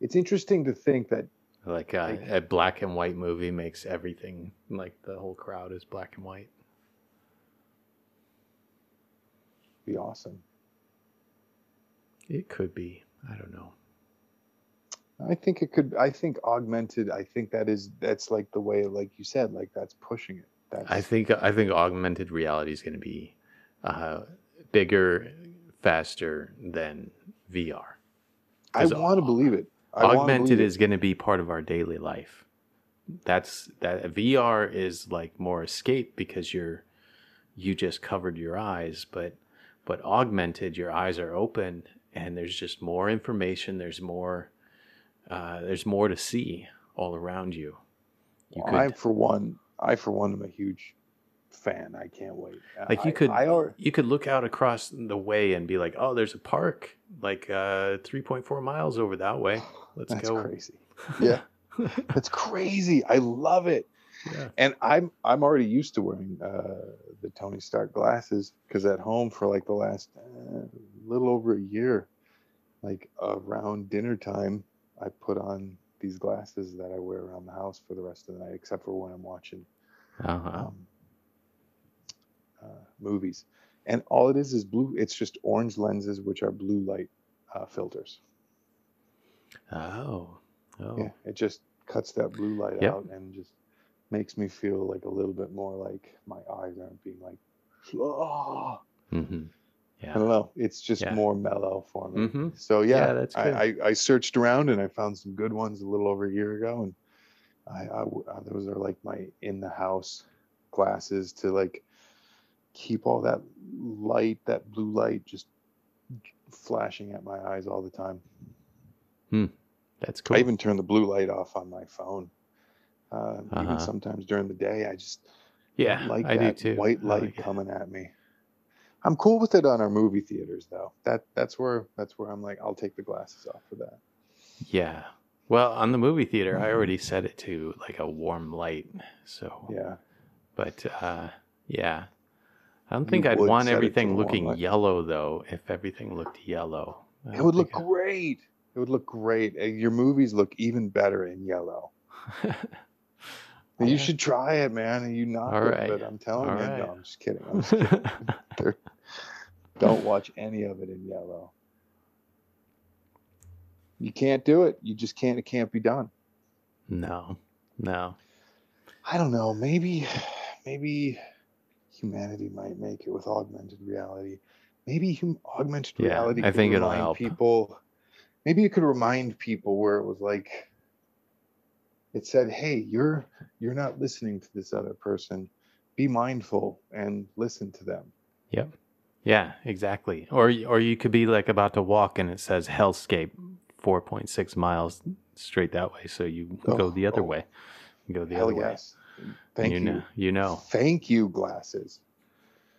Speaker 2: it's interesting to think that.
Speaker 1: like uh,
Speaker 2: Like-
Speaker 1: a black and white movie makes everything like the whole crowd is black and white.
Speaker 2: Be awesome.
Speaker 1: It could be. I don't know.
Speaker 2: I think it could. I think augmented. I think that is that's like the way, like you said, like that's pushing it. That's
Speaker 1: I think I think augmented reality is going to be uh, bigger, faster than VR.
Speaker 2: I want to believe it. I
Speaker 1: augmented is going to be part of our daily life. That's that VR is like more escape because you're you just covered your eyes, but but augmented your eyes are open and there's just more information. There's more uh, there's more to see all around you. You
Speaker 2: Well, I
Speaker 1: could
Speaker 2: for one, I for one am a huge fan. I can't wait.
Speaker 1: like you could
Speaker 2: I,
Speaker 1: you could look out across the way and be like, oh, there's a park like uh, 3.4 miles over that way. Let's go.
Speaker 2: That's
Speaker 1: go.
Speaker 2: crazy. Yeah, that's crazy. I love it.
Speaker 1: Yeah.
Speaker 2: And I'm I'm already used to wearing uh, the Tony Stark glasses because at home for like the last uh, little over a year, like around dinner time, I put on these glasses that I wear around the house for the rest of the night, except for when I'm watching
Speaker 1: Uh-huh.
Speaker 2: um, uh, movies. And all it is is blue. It's just orange lenses, which are blue light uh, filters.
Speaker 1: Oh. Oh.
Speaker 2: Yeah, it just cuts that blue light
Speaker 1: Yep.
Speaker 2: out and just makes me feel like a little bit more like my eyes aren't being like, oh.
Speaker 1: hmm
Speaker 2: I don't know. It's just
Speaker 1: Yeah.
Speaker 2: more mellow for me.
Speaker 1: hmm
Speaker 2: So yeah,
Speaker 1: Yeah, that's
Speaker 2: I, I, I searched around and I found some good ones a little over a year ago, and I, I uh, those are like my in the house glasses to like keep all that light, that blue light, just flashing at my eyes all the time.
Speaker 1: That's cool.
Speaker 2: I even turn the blue light off on my phone. Uh,
Speaker 1: Uh-huh.
Speaker 2: Even sometimes during the day, I just
Speaker 1: yeah,
Speaker 2: like
Speaker 1: I
Speaker 2: that
Speaker 1: do too.
Speaker 2: white light
Speaker 1: like it.
Speaker 2: coming at me. I'm cool with it on our movie theaters, though. That that's where that's where I'm like, I'll take the glasses off for that.
Speaker 1: Yeah. Well, on the movie theater, I already set it to like a warm light. So,
Speaker 2: Yeah,
Speaker 1: but uh, yeah, I don't think I'd want
Speaker 2: set it to a
Speaker 1: everything looking
Speaker 2: light.
Speaker 1: yellow though. If everything looked yellow,
Speaker 2: it would look
Speaker 1: think
Speaker 2: great. It would look great. Your movies look even better in yellow. You should try it, man. And you not
Speaker 1: All right.
Speaker 2: I'm telling
Speaker 1: All
Speaker 2: you,
Speaker 1: right.
Speaker 2: no, I'm just kidding. I'm just kidding. Don't watch any of it in yellow. You can't do it. You just can't. It can't be done.
Speaker 1: no, no.
Speaker 2: I don't know. Maybe, maybe humanity might make it with augmented reality. Maybe hum- augmented
Speaker 1: Yeah,
Speaker 2: reality.
Speaker 1: I think it'll help.
Speaker 2: people. Maybe it could remind people where it was like, it said, "Hey, you're you're not listening to this other person. Be mindful and listen to them." Yep.
Speaker 1: Yeah, exactly. Or or you could be like about to walk and it says Hellscape, four point six miles straight that way. So you
Speaker 2: Oh,
Speaker 1: go the other
Speaker 2: oh.
Speaker 1: way. Go the
Speaker 2: Hell
Speaker 1: other way.
Speaker 2: yes. Thank
Speaker 1: you
Speaker 2: you.
Speaker 1: know. You know.
Speaker 2: Thank you, glasses.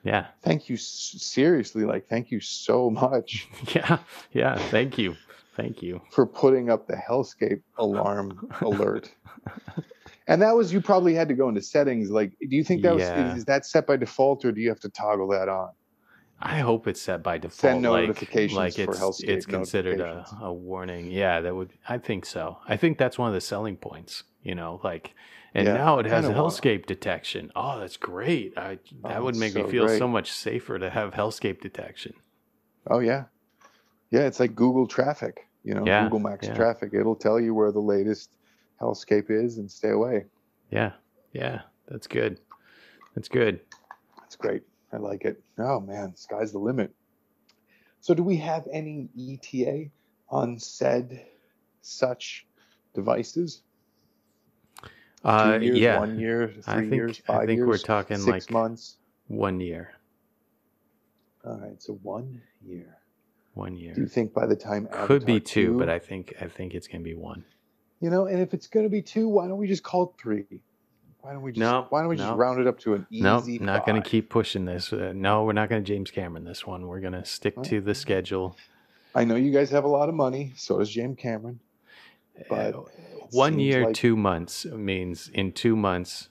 Speaker 1: Yeah.
Speaker 2: Thank you. Seriously, like, thank you so much.
Speaker 1: Yeah. Yeah. Thank you. Thank you.
Speaker 2: for putting up the Hellscape alarm alert. And that was you probably had to go into settings. Like, do you think that was
Speaker 1: Yeah.
Speaker 2: is that set by default, or do you have to toggle that on?
Speaker 1: I hope it's set by default.
Speaker 2: Send
Speaker 1: like,
Speaker 2: notifications
Speaker 1: like
Speaker 2: for
Speaker 1: it's, it's considered a, a warning. Yeah, that would. I think so. I think that's one of the selling points. You know, like, and
Speaker 2: Yeah,
Speaker 1: now it has a
Speaker 2: kinda wanna-
Speaker 1: hellscape detection. Oh, that's great. I that
Speaker 2: Oh,
Speaker 1: would make
Speaker 2: so
Speaker 1: me feel
Speaker 2: great.
Speaker 1: so much safer to have hellscape detection.
Speaker 2: Oh yeah, yeah. It's like Google Traffic. You know,
Speaker 1: Yeah,
Speaker 2: Google Maps
Speaker 1: yeah.
Speaker 2: Traffic. It'll tell you where the latest Hellscape is and stay away.
Speaker 1: Yeah, yeah, that's good. That's good.
Speaker 2: That's great. I like it. Oh man, sky's the limit. So, do we have any ETA on said such devices?
Speaker 1: Uh,
Speaker 2: Two years,
Speaker 1: yeah,
Speaker 2: one year, three
Speaker 1: I think
Speaker 2: years,
Speaker 1: I
Speaker 2: five
Speaker 1: think
Speaker 2: years,
Speaker 1: we're talking
Speaker 2: six
Speaker 1: like
Speaker 2: months.
Speaker 1: one year.
Speaker 2: All right, so one year.
Speaker 1: One year.
Speaker 2: Do you think by the time
Speaker 1: Could be two,
Speaker 2: 2
Speaker 1: but I think I think it's gonna be one.
Speaker 2: you know, and if it's going to be two, why don't we just call it three? Why don't we just
Speaker 1: No,
Speaker 2: why don't we just
Speaker 1: no.
Speaker 2: round it up to an easy?
Speaker 1: No, not going to keep pushing this. Uh, no, we're not going to James Cameron this one. We're going to stick to the schedule.
Speaker 2: I know you guys have a lot of money. So does James Cameron. But
Speaker 1: Uh, one year,
Speaker 2: like-
Speaker 1: two months means in two months,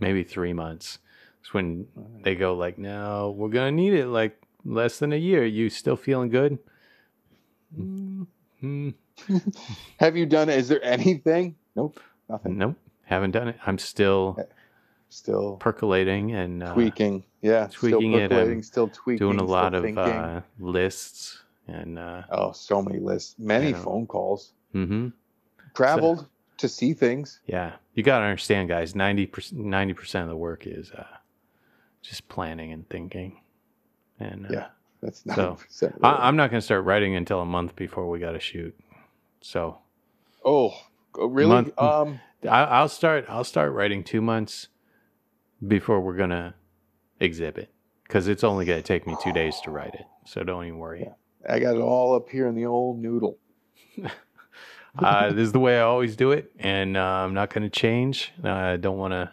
Speaker 1: maybe three months. It's when they go like, no, we're going to need it like less than a year. You still feeling good? Mm, mm,
Speaker 2: Have you done? Is there anything? Nope, nothing.
Speaker 1: nope, haven't done it. I'm still
Speaker 2: Still
Speaker 1: percolating and uh,
Speaker 2: tweaking. Yeah,
Speaker 1: tweaking
Speaker 2: still
Speaker 1: it,
Speaker 2: percolating,
Speaker 1: um,
Speaker 2: still tweaking.
Speaker 1: doing a lot of uh, lists and uh,
Speaker 2: oh, so many lists, many phone calls,
Speaker 1: hmm
Speaker 2: traveled to see things.
Speaker 1: Yeah, you got to understand, guys. 90 percent of the work is uh, just planning and thinking. And uh,
Speaker 2: Yeah, That's not.
Speaker 1: So, I, I'm not going to start writing until a month before we got to shoot. So
Speaker 2: oh, oh, really?
Speaker 1: Month-
Speaker 2: um,
Speaker 1: I, I'll start. I'll start writing two months before we're gonna exhibit because it's only going to take me two days to write it. So don't even worry.
Speaker 2: I got it all up here in the old noodle.
Speaker 1: uh, this is the way I always do it, and uh, I'm not going to change. Uh, I don't want to.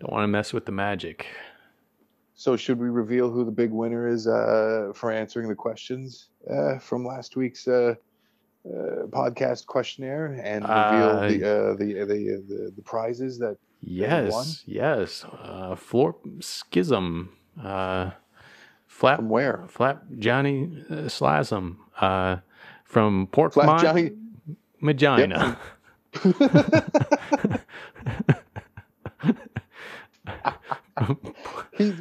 Speaker 1: Don't want to mess with the magic.
Speaker 2: So, should we reveal who the big winner is uh, for answering the questions uh, from last week's uh, uh, podcast questionnaire and reveal
Speaker 1: Uh,
Speaker 2: the, uh, the, the the the prizes that?
Speaker 1: Yes,
Speaker 2: won?
Speaker 1: yes. Uh, Floor Schism, uh, Flap
Speaker 2: From where?
Speaker 1: Flap Johnny uh, Slasm, uh, from Pork
Speaker 2: Flap
Speaker 1: Mon-
Speaker 2: Johnny.
Speaker 1: Magina.
Speaker 2: he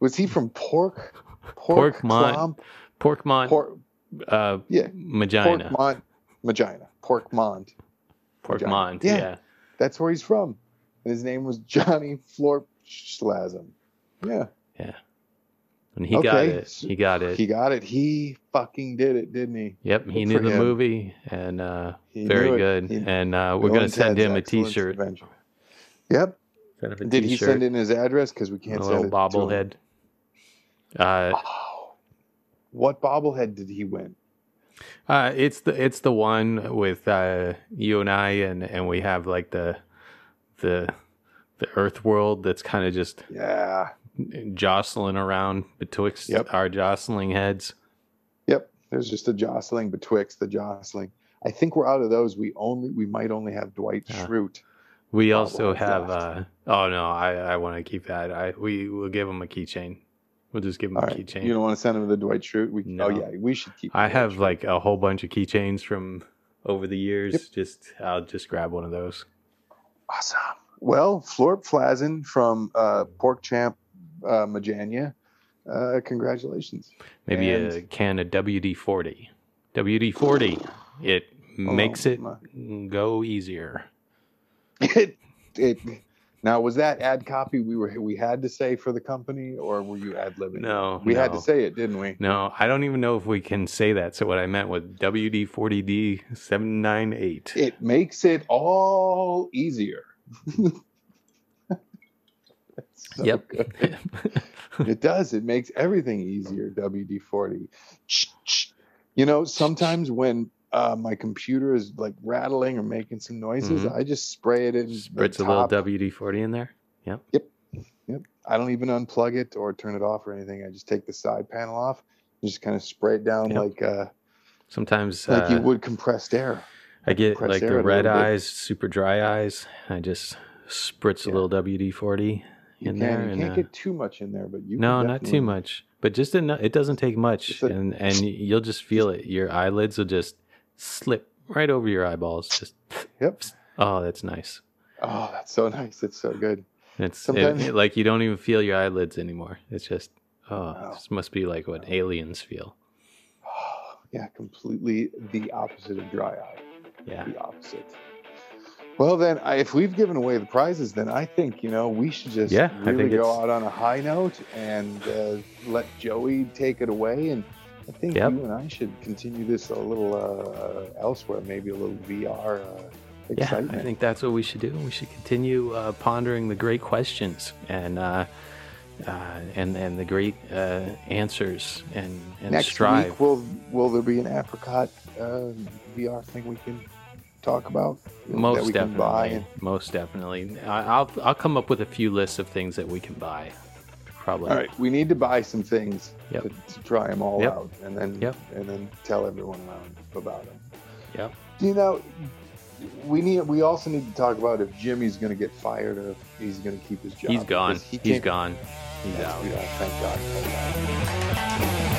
Speaker 2: was he from Pork?
Speaker 1: Pork
Speaker 2: Clomp?
Speaker 1: Porkmont,
Speaker 2: Pork.
Speaker 1: Uh,
Speaker 2: Yeah.
Speaker 1: Magina.
Speaker 2: Porkmont. Magina. Porkmont.
Speaker 1: Porkmont,
Speaker 2: Yeah.
Speaker 1: yeah.
Speaker 2: That's where he's from. And his name was Johnny Florp Schlasm. Yeah. Yeah.
Speaker 1: And he got it. He got it.
Speaker 2: He got it. He fucking did it, didn't he?
Speaker 1: yep, he
Speaker 2: Good
Speaker 1: knew the
Speaker 2: him.
Speaker 1: movie, and uh, very good.
Speaker 2: He-
Speaker 1: and uh, we're gonna send him a
Speaker 2: Excellent
Speaker 1: T-shirt.
Speaker 2: Adventure. Yep.
Speaker 1: Send him a
Speaker 2: Did he
Speaker 1: t-shirt,
Speaker 2: send in his address? Because we can't
Speaker 1: a
Speaker 2: send
Speaker 1: little
Speaker 2: it to him.
Speaker 1: bobblehead. Uh,
Speaker 2: Oh. What bobblehead did he win?
Speaker 1: Uh, it's the it's the one with uh, you and I, and and we have like the the the Earth world that's kind of just
Speaker 2: Yeah.
Speaker 1: jostling around betwixt
Speaker 2: Yep.
Speaker 1: our jostling heads.
Speaker 2: Yep. There's just a jostling betwixt the jostling. I think we're out of those. We only we might only have Dwight
Speaker 1: Yeah.
Speaker 2: Schrute.
Speaker 1: We also have. Uh, oh no, I I want to keep that. I we will give him a keychain. We'll just give him
Speaker 2: All
Speaker 1: a
Speaker 2: right.
Speaker 1: keychain.
Speaker 2: You don't want to send him the Dwight Schrute? We,
Speaker 1: No.
Speaker 2: Oh yeah, we should keep.
Speaker 1: I
Speaker 2: Dwight
Speaker 1: have
Speaker 2: Schrute.
Speaker 1: like a whole bunch of keychains from over the years.
Speaker 2: Yep.
Speaker 1: Just I'll just grab one of those.
Speaker 2: Awesome. Well, Florp Flazen from uh, Pork Champ uh, Majania. Uh, congratulations.
Speaker 1: Maybe a can of WD forty. WD forty. It makes it
Speaker 2: my-
Speaker 1: go easier.
Speaker 2: it, it, now, was that ad copy we were we had to say for the company, or were you ad libbing?
Speaker 1: No,
Speaker 2: we had to say it, didn't we?
Speaker 1: No, I don't even know if we can say that. So what I meant was WD forty D seven nine eight.
Speaker 2: It makes it all easier. So
Speaker 1: Yep.
Speaker 2: It does. It makes everything easier. WD forty. You know, sometimes when uh, my computer is like rattling or making some noises,
Speaker 1: Mhm.
Speaker 2: I just spray it in.
Speaker 1: Spritz a little. WD forty in there.
Speaker 2: Yep. Yep. Yep. I don't even unplug it or turn it off or anything. I just take the side panel off and just kind of spray it down
Speaker 1: Yep.
Speaker 2: like uh
Speaker 1: Sometimes
Speaker 2: like you
Speaker 1: uh,
Speaker 2: would compressed air.
Speaker 1: I get
Speaker 2: compress
Speaker 1: like the red
Speaker 2: little bit.
Speaker 1: eyes, super dry eyes. I just spritz a little WD forty
Speaker 2: You
Speaker 1: in
Speaker 2: can,
Speaker 1: there.
Speaker 2: you
Speaker 1: and,
Speaker 2: can't
Speaker 1: uh,
Speaker 2: get too much in there, but you
Speaker 1: no, not too much, but just enough. It doesn't take much, and and you'll just feel it. Your eyelids will just slip right over your eyeballs. Just
Speaker 2: Yep.
Speaker 1: oh, that's nice.
Speaker 2: Oh, that's so nice. It's so good.
Speaker 1: It's it-
Speaker 2: Sometimes-
Speaker 1: it- like you don't even feel your eyelids anymore. It's just oh,
Speaker 2: Wow.
Speaker 1: this must be like what aliens feel.
Speaker 2: yeah, completely the opposite of dry eye.
Speaker 1: Yeah,
Speaker 2: The opposite. Well, then, I, if we've given away the prizes, then I think you know we should just
Speaker 1: Yeah,
Speaker 2: really go
Speaker 1: it's-
Speaker 2: out on a high note and uh, let Joey take it away. And I think
Speaker 1: Yep.
Speaker 2: you and I should continue this a little uh, elsewhere, maybe a little VR uh,
Speaker 1: yeah. I think that's what we should do. We should continue uh, pondering the great questions and. Uh, uh, and and the great uh, answers and and
Speaker 2: Next
Speaker 1: strive.
Speaker 2: week, will will there be an apricot uh, VR thing we can talk about that
Speaker 1: Most definitely.
Speaker 2: buy? And,
Speaker 1: Most definitely. I'll I'll come up with a few lists of things that we can buy. Probably.
Speaker 2: all right, we need to buy some things
Speaker 1: Yep.
Speaker 2: to, to try them all
Speaker 1: Yep.
Speaker 2: out, and then
Speaker 1: Yep.
Speaker 2: and then tell everyone around about them.
Speaker 1: Yep.
Speaker 2: You know, we need. We also need to talk about if Jimmy's going to get fired or if he's going to keep his job.
Speaker 1: He's gone.
Speaker 2: because
Speaker 1: he's gone. He's out.
Speaker 2: yeah, thank God. Thank God.